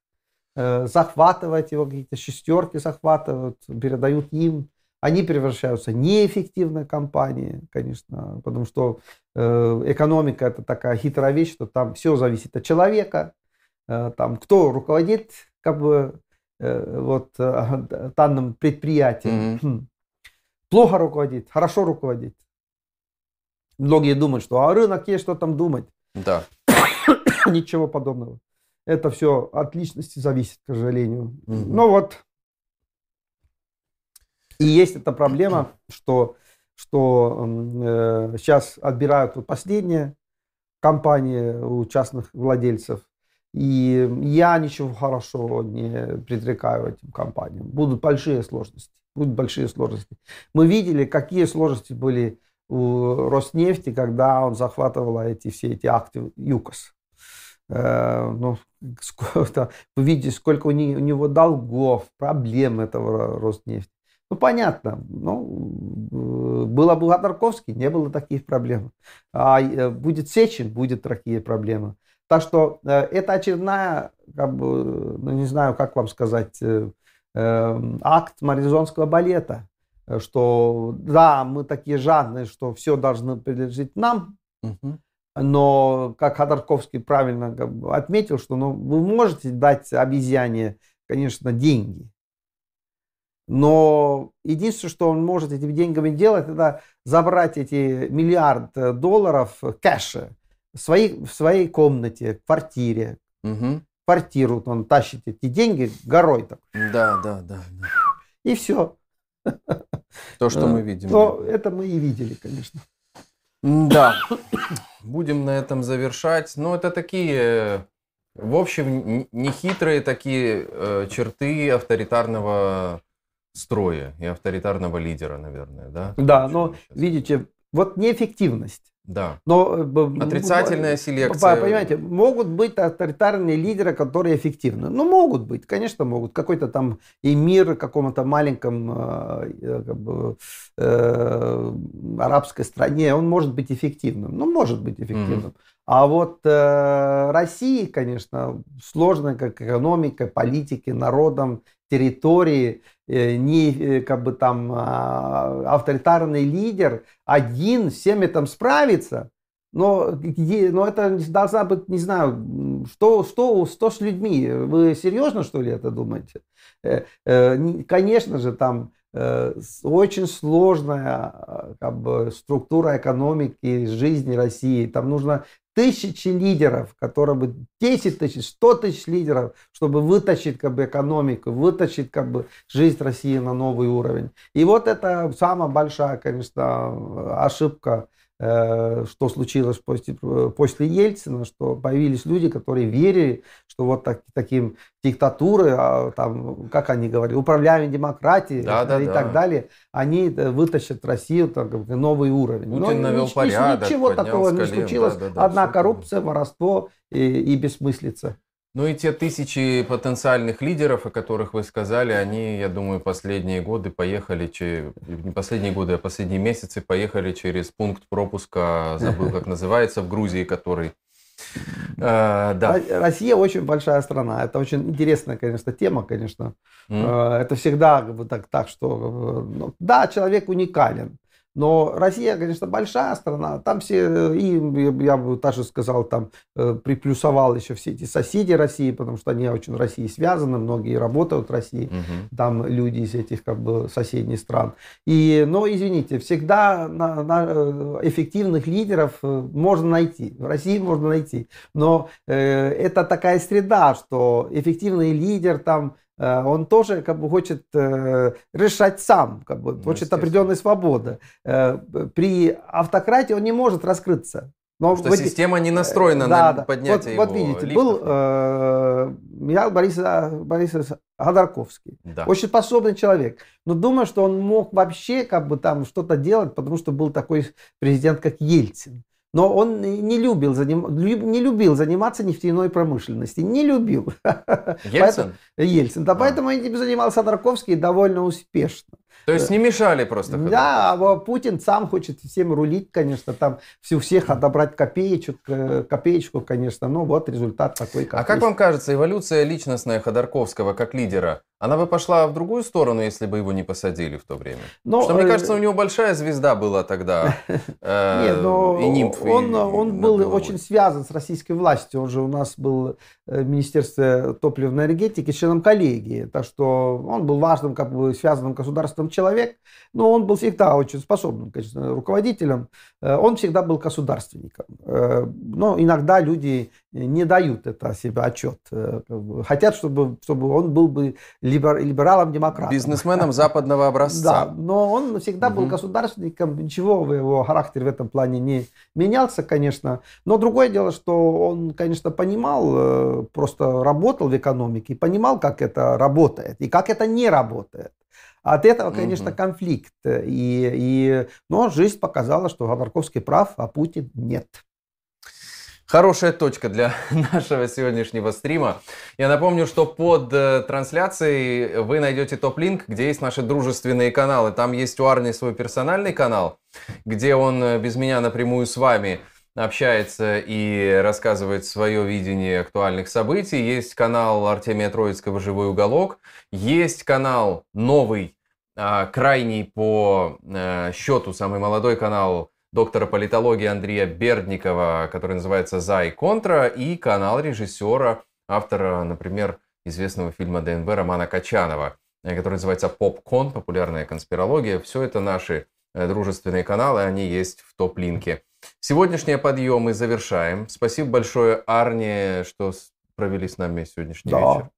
захватывает его, какие-то шестерки захватывают, передают им. Они превращаются в неэффективные компании, конечно, потому что экономика это такая хитрая вещь, что там все зависит от человека, там кто руководит как бы Э, вот э, данным предприятием. Mm-hmm. Плохо руководит, хорошо руководит. Многие думают, что а рынок есть, что там думать. Да. Ничего подобного. Это все от личности зависит, к сожалению. Mm-hmm. Ну вот. И есть эта проблема, что, что э, сейчас отбирают вот последние компании у частных владельцев. И я ничего хорошего не предрекаю этим компаниям. Будут большие сложности. Будут большие сложности. Мы видели, какие сложности были у Роснефти, когда он захватывал эти все эти акты ЮКОС. Э, ну, сколько, вы видите, сколько у него долгов, проблем этого Роснефти. Ну, понятно. Ну, было бы Ходорковский, не было таких проблем. А э, будет Сечин, будет такие проблемы. Так что э, это очередная, как бы, ну не знаю, как вам сказать, э, э, акт маризонского балета, что да, мы такие жадные, что все должно принадлежать нам, угу. но, как Ходорковский правильно отметил, что ну, вы можете дать обезьяне, конечно, деньги, но единственное, что он может этими деньгами делать, это забрать эти миллиард долларов кэша, в своей, в своей комнате, в квартире. Угу. Квартиру он тащит эти деньги горой так. Да, да, да. да. И все. То, что мы видим. То, это мы и видели, конечно. Да. Будем на этом завершать. Ну, это такие, в общем, нехитрые такие э, черты авторитарного строя и авторитарного лидера, наверное, да? Да, но видите, Вот неэффективность. Да. Но, Отрицательная селекция. Понимаете, могут быть авторитарные лидеры, которые эффективны. Ну, могут быть, конечно, могут. Какой-то там эмир в каком-то маленьком э, как бы, э, арабской стране, он может быть эффективным. Ну, может быть эффективным. Mm-hmm. А вот э, России, конечно, сложно как экономикой, политикой, народом, территории, э, не э, как бы там э, авторитарный лидер один всем этим справится. Но, но это должна быть, не знаю, что, что, что с людьми? Вы серьезно, что ли, это думаете? Э, конечно же, там очень сложная э, как бы, структура экономики, жизни России. Там нужно тысячи лидеров, которые бы 10 тысяч, 100 тысяч лидеров, чтобы вытащить как бы, экономику, вытащить как бы, жизнь России на новый уровень. И вот это самая большая, конечно, ошибка что случилось после, после Ельцина, что появились люди, которые верили, что вот так, таким диктатуры, а, там, как они говорили, управляемой демократией да, да, и да. так далее, они э, вытащат Россию там, на новый уровень. Путин Но навел ничего, порядок, ничего такого не случилось. Да, да, да, Одна коррупция, воровство и, и бессмыслица. Ну и те тысячи потенциальных лидеров, о которых вы сказали, они, я думаю, последние годы поехали, не последние годы, а последние месяцы поехали через пункт пропуска, забыл, как называется, в Грузии, который... Э, да. Россия очень большая страна. Это очень интересная, конечно, тема, конечно. Mm. Это всегда как бы, так, так, что... Э, ну, да, человек уникален. Но Россия, конечно, большая страна. Там все, и я бы даже сказал, там э, приплюсовал еще все эти соседи России, потому что они очень с Россией связаны, многие работают в России, угу. там люди из этих как бы соседних стран. И, но, извините, всегда на, на э, эффективных лидеров э, можно найти, в России можно найти. Но э, это такая среда, что эффективный лидер там Э, он тоже как бы хочет э, решать сам, как бы, ну, хочет определенной свободы. Э, при автократии он не может раскрыться. Но Потому что система не настроена да, на да. поднятие вот, его Вот видите, лифтов. был э, Михаил Борисович, Борисович Ходорковский. Да. Очень способный человек. Но думаю, что он мог вообще как бы там что-то делать, потому что был такой президент, как Ельцин. Но он не любил, заним... не любил заниматься нефтяной промышленностью. Не любил. Ельцин? Поэтому... Ельцин. Да, а. поэтому этим занимался Тарковский довольно успешно. То есть не мешали просто? Да, а Путин сам хочет всем рулить, конечно, там всю всех отобрать копеечку, э, копеечку, конечно, но вот результат такой. Как а как вам кажется, эволюция личностная Ходорковского как лидера, она бы пошла в другую сторону, если бы его не посадили в то время? Но, Что, мне э, кажется, у него большая звезда была тогда. Э, Нет, но и нимф. Он, он был очень связан с российской властью. Он же у нас был в Министерстве топливной энергетики членом коллегии. Так что он был важным, как бы связанным государством человек, но он был всегда очень способным, конечно, руководителем. Э, он всегда был государственником. Э, но иногда люди не дают это себе отчет. Э, хотят, чтобы, чтобы он был бы либералом-демократом. Бизнесменом западного образца. Да, но он всегда был государственником, ничего в его характер в этом плане не менялся, конечно. Но другое дело, что он, конечно, понимал, просто работал в экономике, понимал, как это работает и как это не работает. От этого, конечно, угу. конфликт. И, и, но жизнь показала, что Ходорковский прав, а Путин нет. Хорошая точка для нашего сегодняшнего стрима. Я напомню, что под э, трансляцией вы найдете топ-линк, где есть наши дружественные каналы. Там есть у Арни свой персональный канал, где он э, без меня напрямую с вами общается и рассказывает свое видение актуальных событий. Есть канал Артемия Троицкого «Живой уголок». Есть канал новый, а, крайний по э, счету, самый молодой канал доктора политологии Андрея Бердникова, который называется «За и контра», и канал режиссера, автора, например, известного фильма ДНБ Романа Качанова, э, который называется «Попкон», популярная конспирология. Все это наши э, дружественные каналы, они есть в топ-линке. Сегодняшние подъемы завершаем. Спасибо большое, Арне, что провели с нами сегодняшний да. вечер.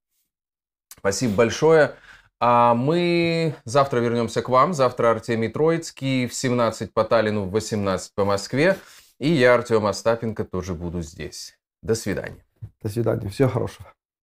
Спасибо большое. А мы завтра вернемся к вам. Завтра Артемий Троицкий в 17 по Таллину, в 18 по Москве. И я, Артем Остапенко, тоже буду здесь. До свидания. До свидания. Всего хорошего.